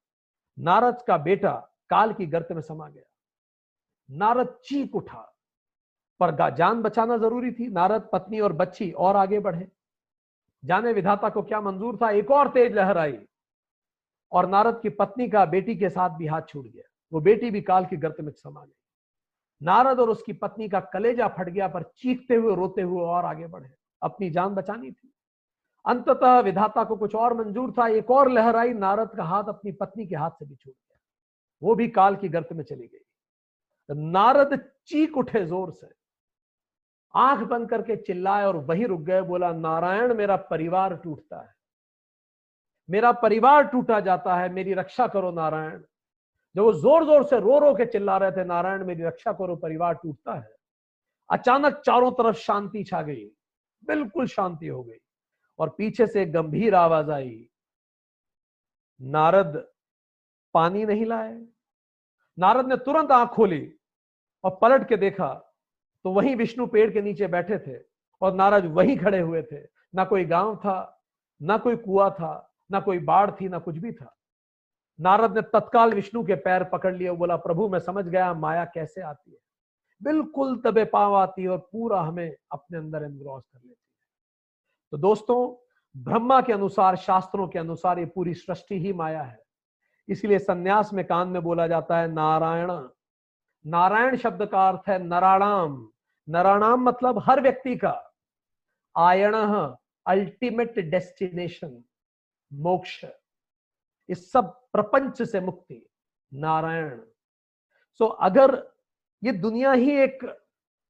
नारद का बेटा काल की गर्त में समा गया। नारद चीख उठा। पर जान बचाना ज़रूरी थी। नारद, पत्नी और बच्ची और आगे बढ़े। जाने विधाता को क्या मंजूर था? एक और तेज लहर आई और नारद की पत्नी का बेटी के साथ भी हाथ छूट गया। वो बेटी भी काल की गर्त में समा गई। नारद और उसकी पत्नी का कलेजा फट गया, पर चीखते हुए, रोते हुए और आगे बढ़े। अपनी जान बचानी थी। अंततः विधाता को कुछ और मंजूर था। एक और लहर आई। नारद का हाथ अपनी पत्नी के हाथ से भी छूट गया। वो भी काल की गर्त में चली गई। नारद चीख उठे ज़ोर से। आँख बंद करके चिल्लाए और वहीं रुक गए, बोला, नारायण, मेरा परिवार टूटता है। मेरा परिवार टूटा जाता है, मेरी रक्षा करो, नारायण। जब वो ज़ोर ज़ोर से रो रो के चिल्ला रहे थे, नारायण, मेरी रक्षा करो, परिवार टूटता है। अचानक चारों तरफ़ शांति छा गई, बिल्कुल शांति हो गई और पीछे से गंभीर आवाज़ आई। नारद पानी नहीं लाए। नारद ने तुरंत आँख खोली और पलट के देखा तो वहीं विष्णु पेड़ के नीचे बैठे थे और नारद वहीं खड़े हुए थे। ना कोई गाँव था, ना कोई कुआ था, ना कोई बाढ़ थी, ना कुछ भी था। नारद ने तत्काल विष्णु के पैर पकड़ लिए बोला, प्रभु, मैं समझ गया, माया कैसे आती है? बिल्कुल तबे पाव आती है और पूरा हमें अपने अंदर एनग्रॉस कर लेती है। तो दोस्तों, ब्रह्मा के अनुसार, शास्त्रों के अनुसार ये पूरी सृष्टि ही माया है। इसलिए संन्यास में कान में बोला जाता है, नारायण। नारायण शब्द का अर्थ है, नराणाम। नराणाम मतलब हर व्यक्ति का। आयण अल्टीमेट डेस्टिनेशन मोक्ष। इस सब प्रपंच से मुक्ति नारायण। सो so, अगर ये दुनिया ही एक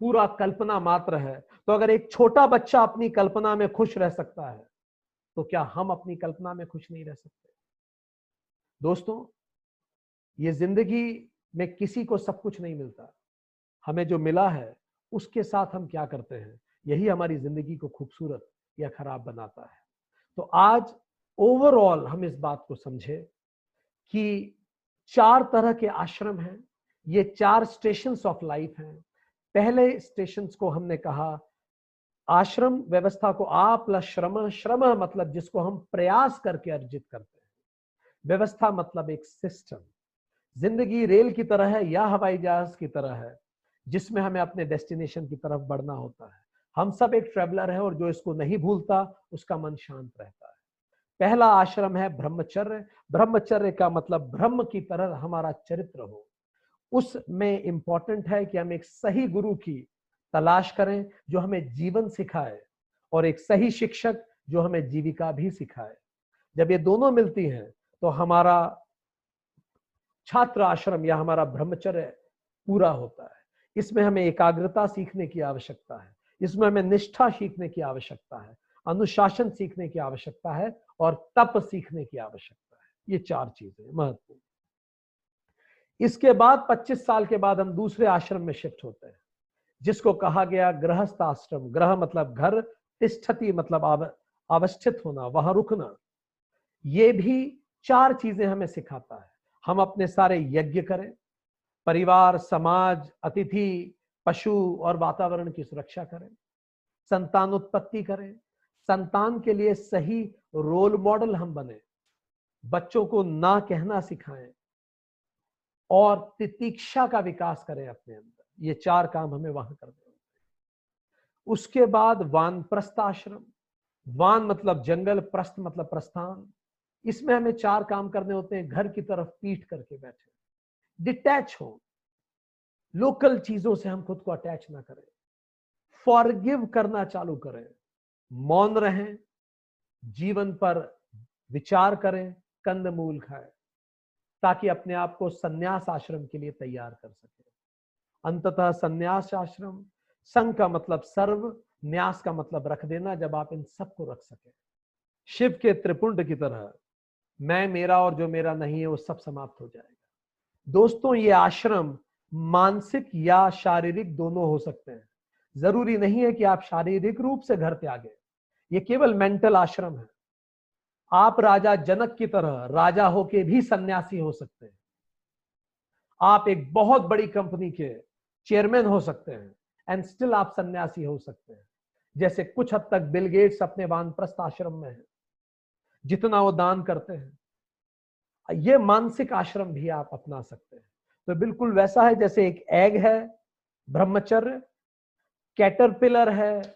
पूरा कल्पना मात्र है तो अगर एक छोटा बच्चा अपनी कल्पना में खुश रह सकता है तो क्या हम अपनी कल्पना में खुश नहीं रह सकते? दोस्तों ये ज़िंदगी में किसी को सब कुछ नहीं मिलता। हमें जो मिला है उसके साथ हम क्या करते हैं? यही हमारी ज़िंदगी को खूबसूरत या खराब बनाता है। तो आज ओवरऑल हम इस बात को समझे कि चार तरह के आश्रम हैं। ये चार स्टेशन ऑफ़ लाइफ हैं। पहले स्टेशन को हमने कहा, आश्रम व्यवस्था को आ प्लस श्रम श्रम मतलब जिसको हम प्रयास करके अर्जित करते हैं। व्यवस्था मतलब एक सिस्टम ज़िंदगी रेल की तरह है या हवाई जहाज़ की तरह है। जिसमें हमें अपने डेस्टिनेशन की तरफ़ बढ़ना होता है। हम सब एक ट्रेवलर है और जो इसको नहीं भूलता, उसका मन शांत रहता है। पहला आश्रम है ब्रह्मचर्य। ब्रह्मचर्य का मतलब ब्रह्म की तरह हमारा चरित्र हो। उसमें इंपॉर्टेंट है कि हम एक सही गुरु की तलाश करें, जो हमें जीवन सिखाए और एक सही शिक्षक, जो हमें जीविका भी सिखाए। जब ये दोनों मिलती हैं तो हमारा छात्र आश्रम या हमारा ब्रह्मचर्य पूरा होता है। इसमें हमें एकाग्रता सीखने की आवश्यकता है, इसमें हमें निष्ठा सीखने की आवश्यकता है, अनुशासन सीखने की आवश्यकता है और तप सीखने की आवश्यकता है। ये चार चीज़ें महत्वपूर्ण। इसके बाद 25 साल के बाद हम दूसरे आश्रम में शिफ्ट होते हैं, जिसको कहा गया गृहस्थ आश्रम। ग्रह मतलब घर, तिष्ठति मतलब अवस्थित होना, वहाँ रुकना। ये भी चार चीज़ें हमें सिखाता है। हम अपने सारे यज्ञ करें परिवार, समाज, अतिथि, पशु और वातावरण की सुरक्षा करें। संतान उत्पत्ति करें। संतान के लिए सही रोल मॉडल हम बने। बच्चों को ना कहना सिखाएँ और तितीक्षा का विकास करें अपने अंदर। ये चार काम हमें वहाँ करने उसके बाद वान प्रस्थ आश्रम। वान मतलब जंगल, प्रस्थ मतलब प्रस्थान। इसमें हमें चार काम करने होते हैं। घर की तरफ़ पीठ करके बैठे। डिटैच हो। लोकल चीज़ों से हम खुद को अटैच ना करें। फॉरगिव करना चालू करें। मौन रहें। जीवन पर विचार करें। कंद मूल खाए। ताकि अपने आप को संन्यास आश्रम के लिए तैयार कर सके। अंततः संन्यास आश्रम, संघ का मतलब सर्व, न्यास का मतलब रख देना जब आप इन सबको रख सके। शिव के त्रिपुंड की तरह, मैं, मेरा और जो मेरा नहीं है, वो सब समाप्त हो जाएगा। दोस्तों, ये आश्रम मानसिक या शारीरिक दोनों हो सकते हैं। ज़रूरी नहीं है कि आप शारीरिक रूप से घर त्यागे ये केवल मेंटल आश्रम है। आप राजा जनक की तरह राजा होके भी सन्यासी हो सकते हैं। आप एक बहुत बड़ी कंपनी के चेयरमैन हो सकते हैं एंड स्टिल आप सन्यासी हो सकते हैं। जैसे कुछ हद तक बिल गेट्स अपने वानप्रस्थ आश्रम में है। जितना वो दान करते हैं ये मानसिक आश्रम भी आप अपना सकते हैं। तो बिल्कुल वैसा है जैसे एक एग है, ब्रह्मचर्य कैटरपिलर है,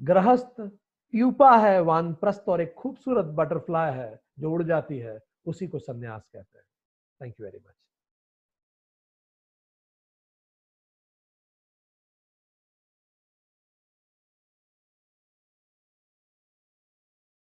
गृहस्थ प्यूपा है, वानप्रस्थ और एक खूबसूरत बटरफ्लाई है जो उड़ जाती है, उसी को संन्यास कहते हैं। Thank you very much